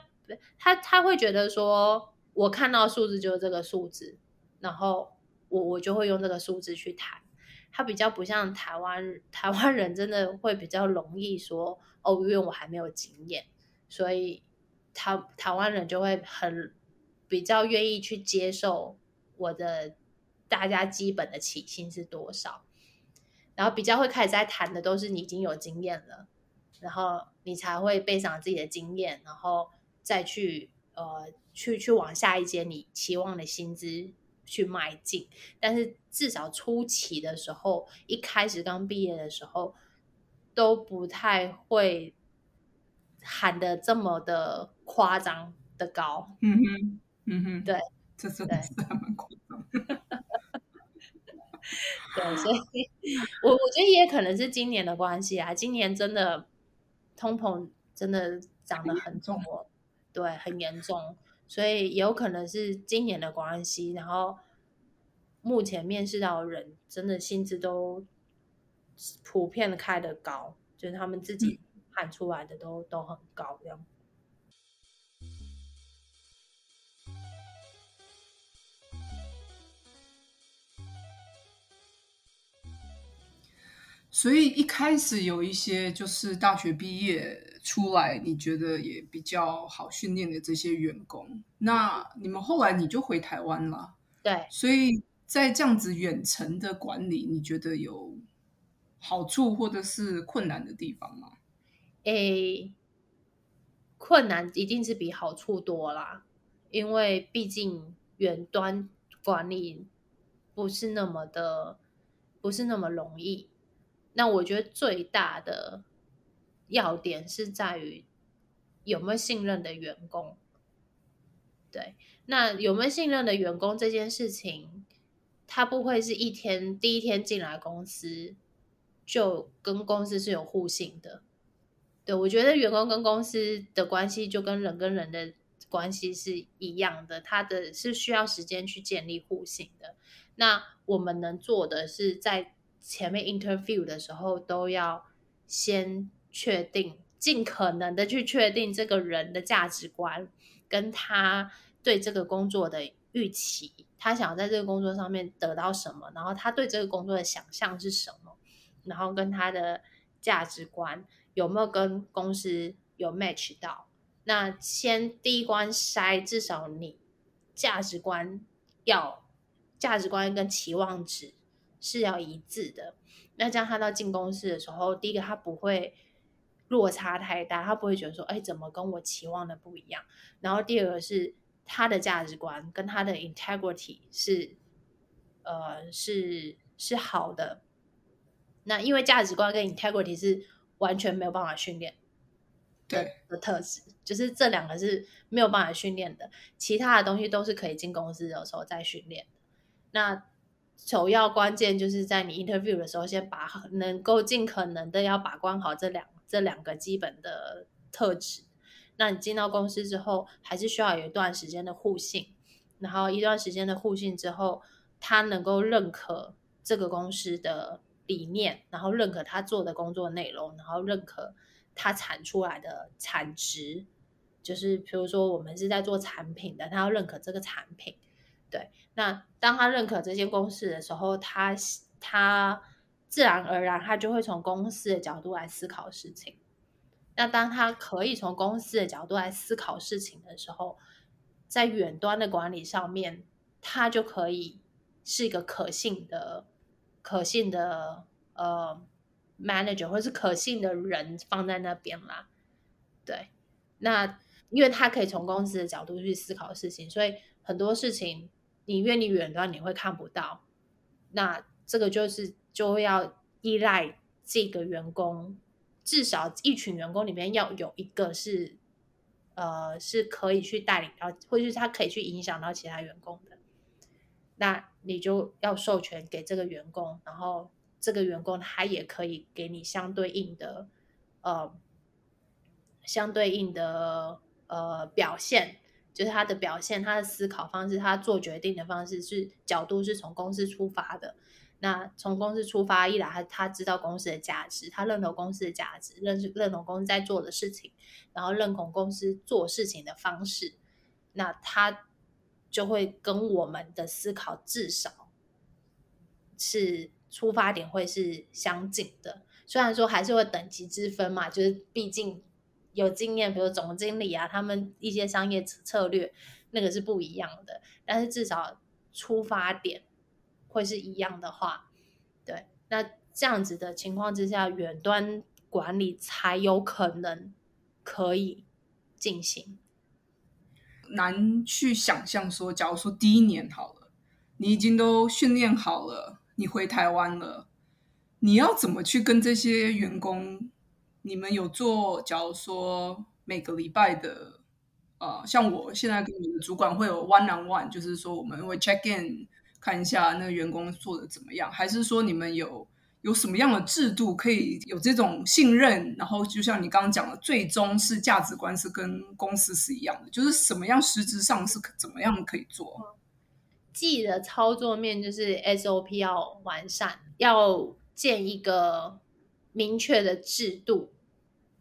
Speaker 3: 他他会觉得说，我看到数字就是这个数字，然后我我就会用这个数字去谈。他比较不像台湾台湾人，真的会比较容易说，哦，因为我还没有经验，所以台台湾人就会很比较愿意去接受我的大家基本的起薪是多少，然后比较会开始在谈的都是你已经有经验了，然后你才会背上自己的经验，然后。再去呃去去往下一阶你期望的薪资去迈进，但是至少初期的时候，一开始刚毕业的时候都不太会喊的这么的夸张的高。
Speaker 2: 嗯哼，嗯哼，
Speaker 3: 对，
Speaker 2: 这真的是还蛮夸张。
Speaker 3: 对，所以我我觉得也可能是今年的关系啊，今年真的通膨真的涨得很重哦。对，很严重，所以也有可能是今年的关系。然后目前面试到的人，真的薪资都普遍的开的高，就是他们自己喊出来的都都很高，这样。
Speaker 2: 所以一开始有一些就是大学毕业。出来你觉得也比较好训练的这些员工，那你们后来你就回台湾了，
Speaker 3: 对，
Speaker 2: 所以在这样子远程的管理，你觉得有好处或者是困难的地方吗？
Speaker 3: 诶，困难一定是比好处多啦，因为毕竟远端管理不是那么的，不是那么容易。那我觉得最大的。要点是在于有没有信任的员工，对，那有没有信任的员工这件事情，他不会是一天第一天进来公司就跟公司是有互信的。对我觉得员工跟公司的关系就跟人跟人的关系是一样的，他的是需要时间去建立互信的。那我们能做的是在前面 interview 的时候都要先。确定尽可能的去确定这个人的价值观，跟他对这个工作的预期，他想要在这个工作上面得到什么，然后他对这个工作的想象是什么，然后跟他的价值观有没有跟公司有 match 到。那先第一关筛，至少你价值观要价值观跟期望值是要一致的。那这样他到进公司的时候，第一个他不会落差太大，他不会觉得说，哎，怎么跟我期望的不一样？然后第二个是他的价值观跟他的 integrity 是呃是是好的。那因为价值观跟 integrity 是完全没有办法训练。
Speaker 2: 对
Speaker 3: 的特质，就是这两个是没有办法训练的，其他的东西都是可以进公司的时候再训练。那首要关键就是在你 interview 的时候，先把能够尽可能的要把关好这两这两个基本的特质。那你进到公司之后，还是需要有一段时间的互信，然后一段时间的互信之后，他能够认可这个公司的理念，然后认可他做的工作内容，然后认可。他产出来的产值，就是比如说我们是在做产品的，他要认可这个产品，对。那当他认可这间公司的时候，他他自然而然他就会从公司的角度来思考事情。那当他可以从公司的角度来思考事情的时候，在远端的管理上面，他就可以是一个可信的、可信的呃。manager 或是可信的人放在那边啦，对，那因为他可以从公司的角度去思考事情，所以很多事情你愿意远端你会看不到，那这个就是就要依赖这个员工，至少一群员工里面要有一个是呃是可以去带领到，或者是他可以去影响到其他员工的，那你就要授权给这个员工，然后。这个员工他也可以给你相对应的，呃，相对应的呃表现，就是他的表现，他的思考方式，他做决定的方式是角度是从公司出发的。那从公司出发，一来他他知道公司的价值，他认同公司的价值，认认同公司在做的事情，然后认同公司做事情的方式，那他就会跟我们的思考至少是。出发点会是相近的，虽然说还是会等级之分嘛，就是毕竟有经验，比如总经理啊，他们一些商业策略那个是不一样的，但是至少出发点会是一样的话，对，那这样子的情况之下，远端管理才有可能可以进行。
Speaker 2: 难去想象说，假如说第一年好了，你已经都训练好了。你回台湾了，你要怎么去跟这些员工？你们有做，假如说每个礼拜的，呃，像我现在跟你的主管会有 one on one，就是说我们会 check in 看一下那个员工做的怎么样，还是说你们有有什么样的制度可以有这种信任？然后就像你刚刚讲的，最终是价值观是跟公司是一样的，就是什么样实质上是怎么样可以做？
Speaker 3: 记的操作面就是 SOP 要完善，要建一个明确的制度，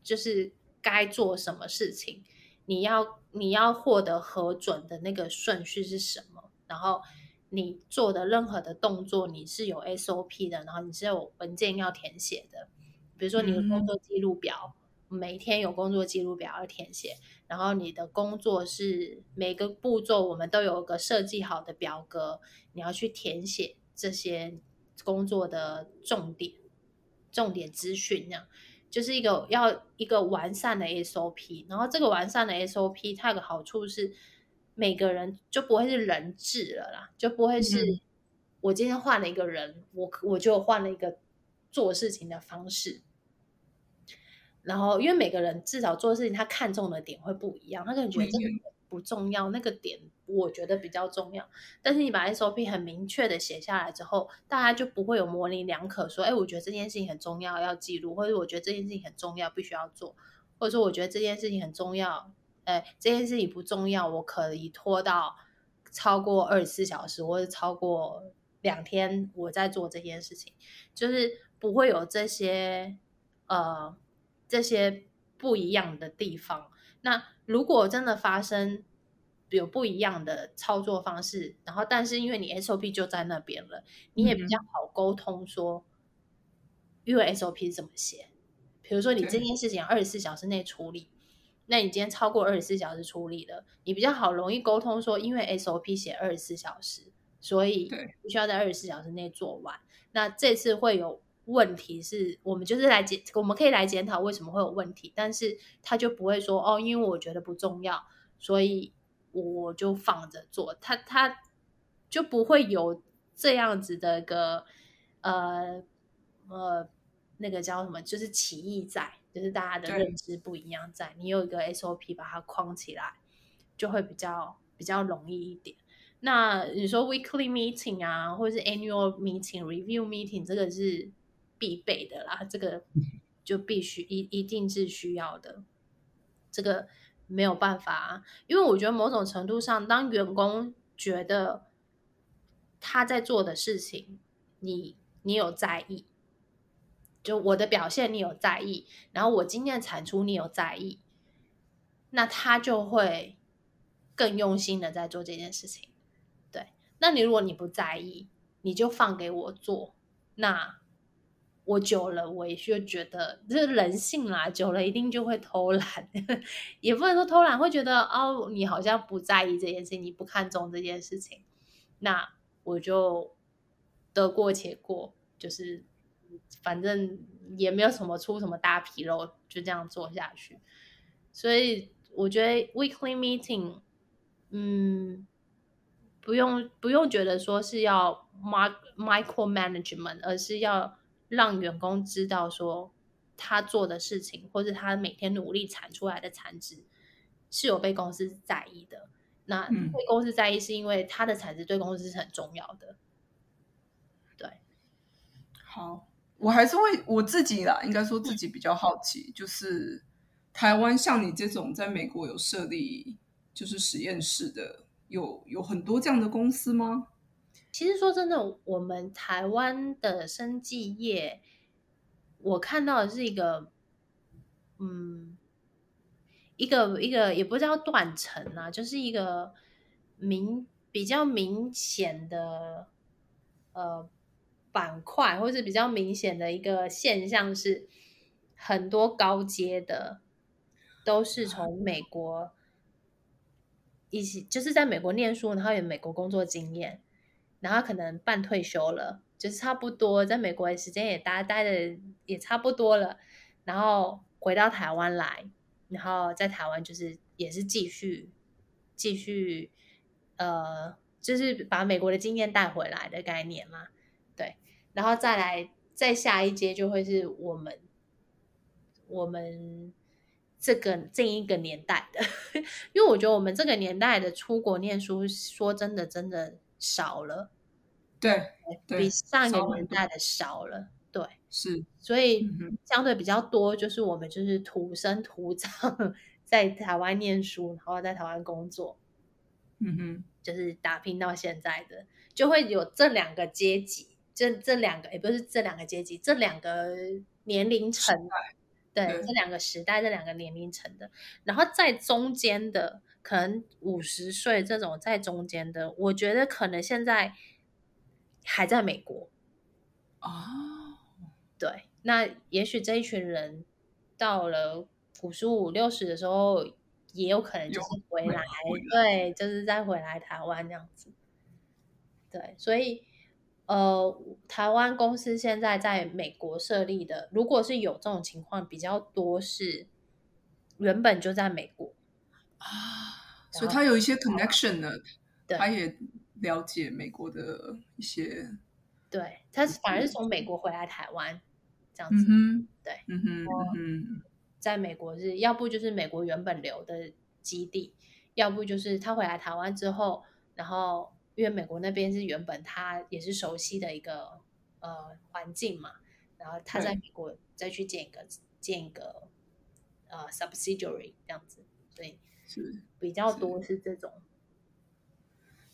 Speaker 3: 就是该做什么事情，你要你要获得核准的那个顺序是什么，然后你做的任何的动作你是有 SOP 的，然后你是有文件要填写的，比如说你的工作记录表。每天有工作记录表要填写，然后你的工作是每个步骤我们都有个设计好的表格，你要去填写这些工作的重点、重点资讯，那样就是一个要一个完善的 SOP。然后这个完善的 SOP 它有个好处是，每个人就不会是人质了啦，就不会是我今天换了一个人，我我就换了一个做事情的方式。然后，因为每个人至少做事情，他看重的点会不一样。他可能觉得这个不重要，那个点我觉得比较重要。但是你把 SOP 很明确的写下来之后，大家就不会有模棱两可，说：“哎，我觉得这件事情很重要，要记录；或者我觉得这件事情很重要，必须要做；或者说我觉得这件事情很重要，哎，这件事情不重要，我可以拖到超过二十四小时，或者超过两天，我在做这件事情，就是不会有这些呃。”这些不一样的地方，那如果真的发生有不一样的操作方式，然后但是因为你 SOP 就在那边了，你也比较好沟通说，因为 SOP 怎么写，比如说你这件事情二十四小时内处理，那你今天超过二十四小时处理了，你比较好容易沟通说，因为 SOP 写二十四小时，所以
Speaker 2: 对。
Speaker 3: 必须要在二十四小时内做完。那这次会有问题是，我们就是来检，我们可以来检讨为什么会有问题，但是他就不会说哦，因为我觉得不重要，所以我就放着做，他他就不会有这样子的一个呃呃那个叫什么，就是歧义在，就是大家的认知不一样在，你有一个 SOP 把它框起来，就会比较比较容易一点。那你说 weekly meeting 啊，或者是 annual meeting、review meeting，这个是必备的啦，这个就必须一一定是需要的，这个没有办法、啊，因为我觉得某种程度上，当员工觉得他在做的事情，你你有在意，就我的表现你有在意，然后我今天的产出你有在意，那他就会更用心的在做这件事情。对，那你如果你不在意，你就放给我做，那我久了我也就觉得这是人性啦，久了一定就会偷懒，也不能说偷懒，会觉得哦，你好像不在意这件事情，你不看重这件事情，那我就得过且过，就是反正也没有什么出什么大纰漏，就这样做下去。所以我觉得 weekly meeting，嗯，不用不用觉得说是要 mark micro management，而是要让员工知道说他做的事情，或者他每天努力产出来的产值是有被公司在意的。那
Speaker 2: 嗯
Speaker 3: 被公司在意，是因为他的产值对公司是很重要的。对，
Speaker 2: 好，我还是会我自己啦，应该说自己比较好奇，就是台湾像你这种在美国有设立就是实验室的，有有很多这样的公司吗？
Speaker 3: 其实说真的，我们台湾的生技业，我看到的是一个，嗯，一个一个也不叫断层啊，就是一个明比较明显的呃板块，或是比较明显的一个现象是，很多高阶的都是从美国一起，就是在美国念书，然后有美国工作经验。然后可能半退休了，就是差不多在美国的时间也待待的也差不多了，然后回到台湾来，然后在台湾就是也是继续继续呃，就是把美国的经验带回来的概念嘛，对，然后再来再下一阶就会是我们我们这个这一个年代的，因为我觉得我们这个年代的出国念书，说真的真的少了。
Speaker 2: 对，对
Speaker 3: 比上一个年代的少了，对，
Speaker 2: 是，
Speaker 3: 所以相对比较多，就是我们就是土生土长在台湾念书，然后在台湾工作，
Speaker 2: 嗯哼，
Speaker 3: 就是打拼到现在的，就会有这两个阶级，这这两个也不是这两个阶级，这两个年龄层，对，
Speaker 2: 对
Speaker 3: 这。两个时代，这两个年龄层的，然后在中间的，可能五十岁这种在中间的，我觉得可能现在还在美国。
Speaker 2: 哦，
Speaker 3: 对，那也许这一群人到了五十五、六十的时候，也有可能就是回来，
Speaker 2: 回
Speaker 3: 对，就是再回来台湾这样子。对，所以呃，台湾公司现在在美国设立的，如果是有这种情况，比较多是原本就在美国，
Speaker 2: 啊，所以他有一些 connection 呢，
Speaker 3: 对
Speaker 2: 他也了解美国的一些，
Speaker 3: 对，他是反而是从美国回来台湾这样子。
Speaker 2: 嗯，
Speaker 3: 对，
Speaker 2: 嗯哼，嗯哼，
Speaker 3: 在美国是要不就是美国原本留的基地，要不就是他回来台湾之后，然后因为美国那边是原本他也是熟悉的一个呃环境嘛，然后他在美国再去建一个建一个呃 subsidiary 这样子，所以
Speaker 2: 是。
Speaker 3: 比较多是这种。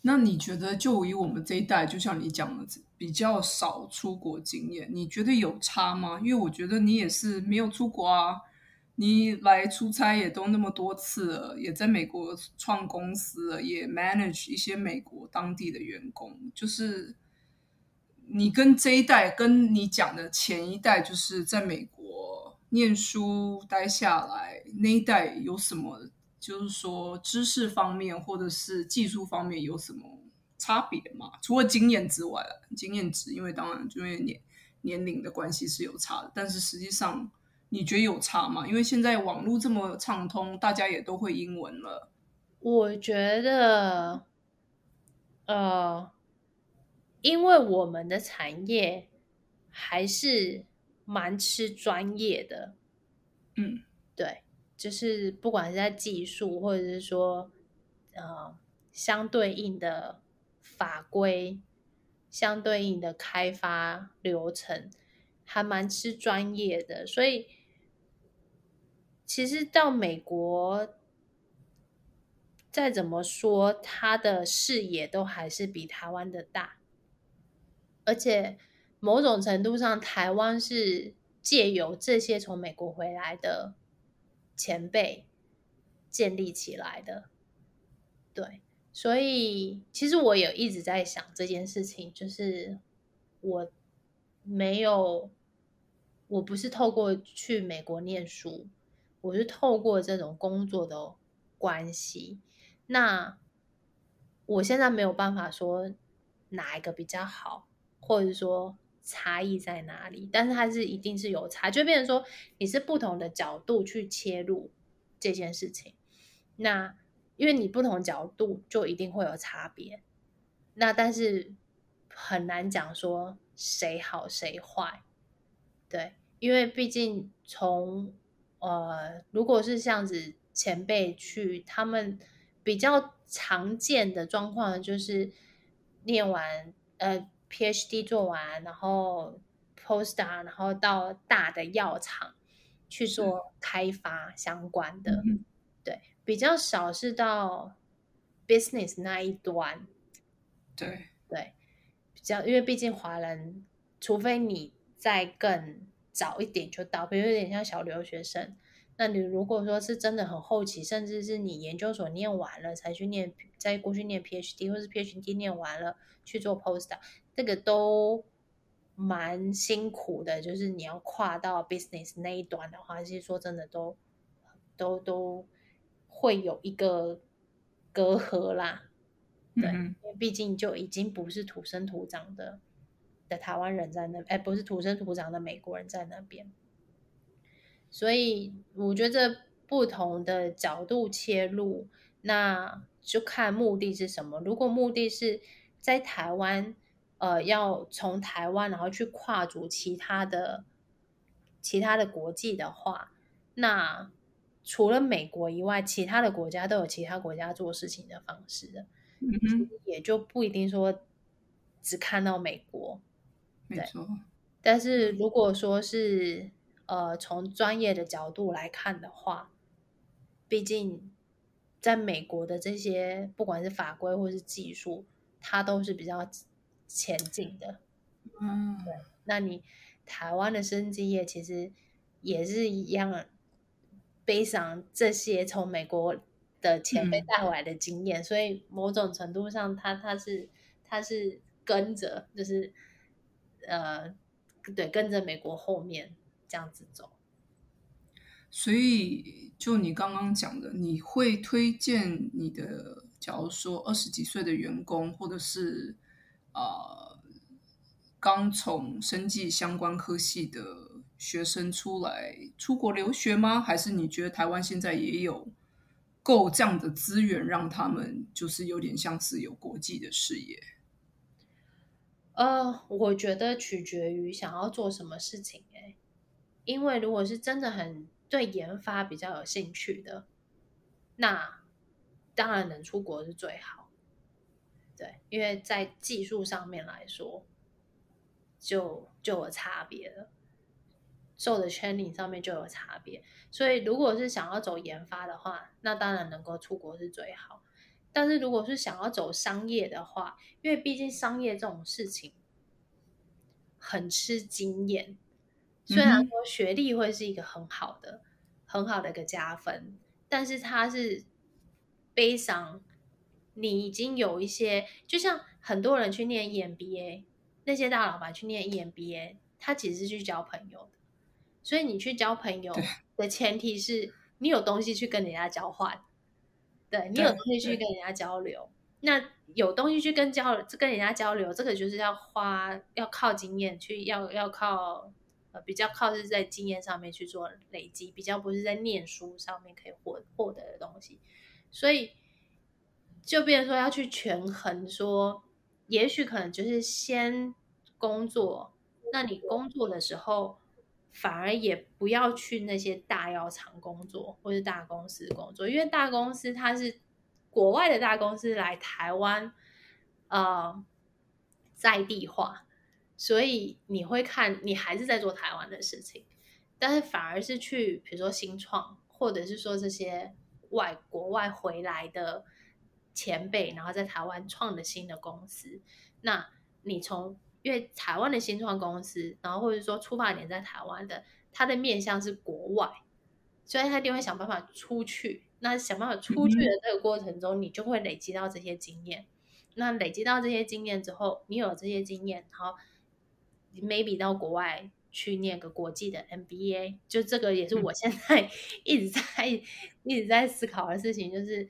Speaker 2: 那你觉得，就以我们这一代，就像你讲的，比较少出国经验，你觉得有差吗？因为我觉得你也是没有出国啊，你来出差也都那么多次了，也在美国创公司了，也 manage 一些美国当地的员工，就是你跟这一代，跟你讲的前一代，就是在美国念书待下来那一代有什么，就是说知识方面或者是技术方面有什么差别吗？除了经验之外，经验值，因为当然因为年年龄的关系是有差的，但是实际上你觉得有差吗？因为现在网络这么畅通，大家也都会英文了。
Speaker 3: 我觉得，呃，因为我们的产业还是。蛮吃专业的，
Speaker 2: 嗯，
Speaker 3: 对，就是不管是在技术，或者是说，呃，相对应的法规，相对应的开发流程，还蛮吃专业的。所以，其实到美国，再怎么说，他的视野都还是比台湾的大，而且。某种程度上，台湾是借由这些从美国回来的前辈建立起来的。对，所以其实我也一直在想这件事情，就是我没有，我不是透过去美国念书，我是透过这种工作的关系。那我现在没有办法说哪一个比较好，或者说。差异在哪里？但是它是一定是有差，就变成说你是不同的角度去切入这件事情。那因为你不同角度，就一定会有差别。那但是很难讲说谁好谁坏，对，因为毕竟从呃，如果是这样子前辈去，他们比较常见的状况就是念完呃。PhD 做完，然后 Postdoc，然后到大的药厂去做开发相关的，对，比较少是到 business 那一端，
Speaker 2: 对
Speaker 3: 对，比较因为毕竟华人，除非你再更早一点就到，比如有点像小留学生，那你如果说是真的很后期，甚至是你研究所念完了才去念，再过去念 PhD，或是 PhD 念完了去做 Postdoc。这个都蛮辛苦的，就是你要跨到 business 那一端的话，其实说真的，都都都会有一个隔阂啦。对，因为毕竟就已经不是土生土长的的台湾人在那，哎，不是土生土长的美国人在那边，所以我觉得不同的角度切入，那就看目的是什么。如果目的是在台湾。呃，要从台湾然后去跨足其他的其他的国际的话，那除了美国以外，其他的国家都有其他国家做事情的方式的，
Speaker 2: 嗯
Speaker 3: 也就不一定说只看到美国，
Speaker 2: 没错。
Speaker 3: 但是如果说是呃从专业的角度来看的话，毕竟在美国的这些不管是法规或是技术，它都是比较。前进的，
Speaker 2: 嗯，
Speaker 3: 对，那你台湾的生技业其实也是一样，背上这些从美国的前辈带回来的经验，所以某种程度上，他他是他是跟着，就是呃，对，跟着美国后面这样子走。
Speaker 2: 所以，就你刚刚讲的，你会推荐你的，假如说二十几岁的员工，或者是。啊，刚从生计相关科系的学生出来出国留学吗？还是你觉得台湾现在也有够这样的资源，让他们就是有点像是有国际的视野？
Speaker 3: 呃，我觉得取决于想要做什么事情。哎，因为如果是真的很对研发比较有兴趣的，那当然能出国是最好。对，因为在技术上面来说，就就有差别了，受的 training 上面就有差别。所以，如果是想要走研发的话，那当然能够出国是最好。但是，如果是想要走商业的话，因为毕竟商业这种事情很吃经验。虽然说学历会是一个很好的、很好的一个加分，但是它是悲伤。你已经有一些，就像很多人去念 EMBA，那些大老板去念 EMBA，他其实是去交朋友的。所以你去交朋友的前提是你有东西去跟人家交换，对你有东西去跟人家交流。那有东西去跟交跟人家交流，这个就是要花要靠经验去，要要靠呃比较靠是在经验上面去做累积，比较不是在念书上面可以获获得的东西。所以就变成说要去权衡，说也许可能就是先工作，那你工作的时候反而也不要去那些大药厂工作或是大公司工作，因为大公司它是。国外的大公司来台湾，呃，在地化，所以你会看你还是在做台湾的事情，但是反而是去比如说新创，或者是说这些外国外回来的前辈，然后在台湾创的新的公司，那你从因为台湾的新创公司，然后或者说出发点在台湾的，它的面向是国外，所以他一定会想办法出去。那想办法出去的这个过程中，你就会累积到这些经验。那累积到这些经验之后，你有这些经验，然后 maybe 到国外去念个国际的 MBA，就这个也是我现在 一直在一直在思考的事情，就是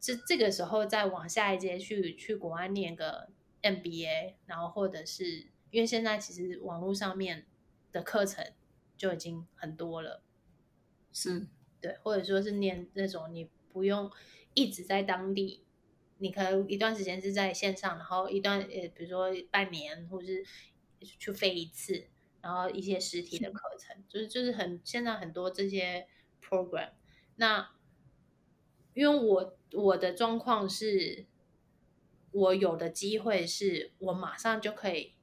Speaker 3: 这这个时候再往下一阶去去国外念个 MBA，然后或者是因为现在其实网络上面的课程就已经很多了，
Speaker 2: 是。
Speaker 3: 对，或者说是念那种你不用一直在当地，你可能一段时间是在线上，然后一段呃，比如说半年，或者是去飞一次，然后一些实体的课程，就是就是很现在很多这些 program。那因为我我的状况是，我有的机会是我马上就可以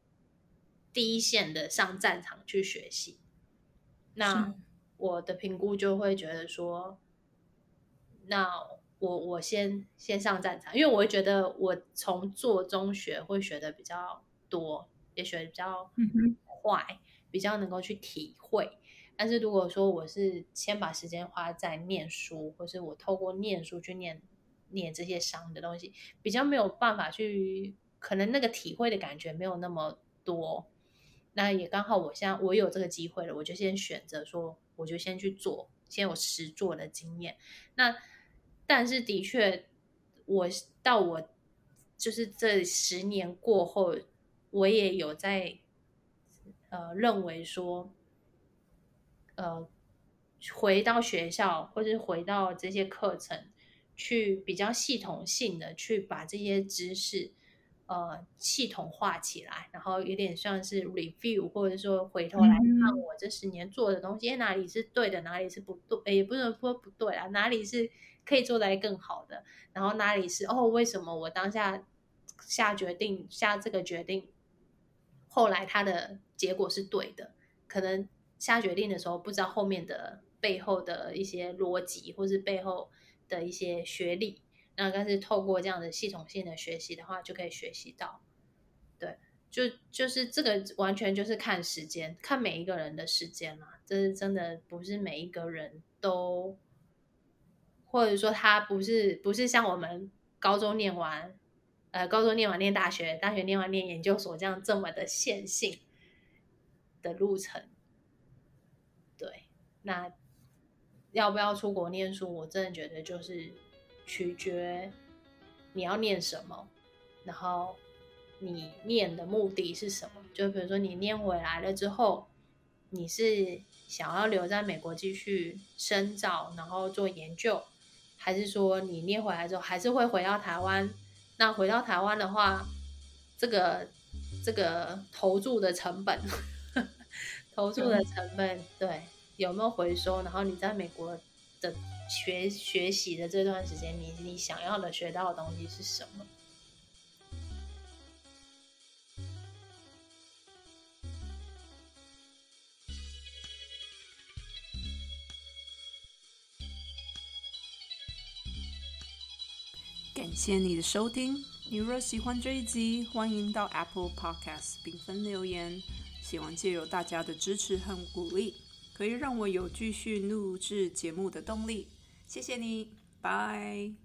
Speaker 3: 第一线的上战场去学习，那。我的评估就会觉得说，那我我先先上战场，因为我会觉得我从做中学会学的比较多，也学的比较快，比较能够去体会。但是如果说我是先把时间花在念书，或是我透过念书去念念这些商的东西，比较没有办法去，可能那个体会的感觉没有那么多。那也刚好，我现在我有这个机会了，我就先选择说。我就先去做，先有实做的经验。那但是的确，我到我就是这十年过后，我也有在呃认为说，呃，回到学校或者回到这些课程，去比较系统性的去把这些知识。呃，系统化起来，然后有点像是 review，或者说回头来看我这十年做的东西，哪里是对的，哪里是不对，也不能说不对啊，哪里是可以做来更好的，然后哪里是哦，为什么我当下下决定下这个决定，后来它的结果是对的，可能下决定的时候不知道后面的背后的一些逻辑，或是背后的一些学历。那但是透过这样的系统性的学习的话，就可以学习到，对，就就是这个完全就是看时间，看每一个人的时间嘛。这是真的不是每一个人都，或者说他不是不是像我们高中念完，呃，高中念完念大学，大学念完念研究所这样这么的线性的路程。对，那要不要出国念书？我真的觉得就是。取决你要念什么，然后你念的目的是什么？就比如说你念回来了之后，你是想要留在美国继续深造，然后做研究，还是说你念回来之后还是会回到台湾？那回到台湾的话，这个这个投注的成本，投注的成本，对，有没有回收？然后你在美国的。学学习的这段时间，你你想要的学到的东西是什么？
Speaker 1: 感谢你的收听。你若喜欢这一集，欢迎到 Apple Podcast 评分留言。希望借由大家的支持和鼓励，可以让我有继续录制节目的动力。谢谢你，拜。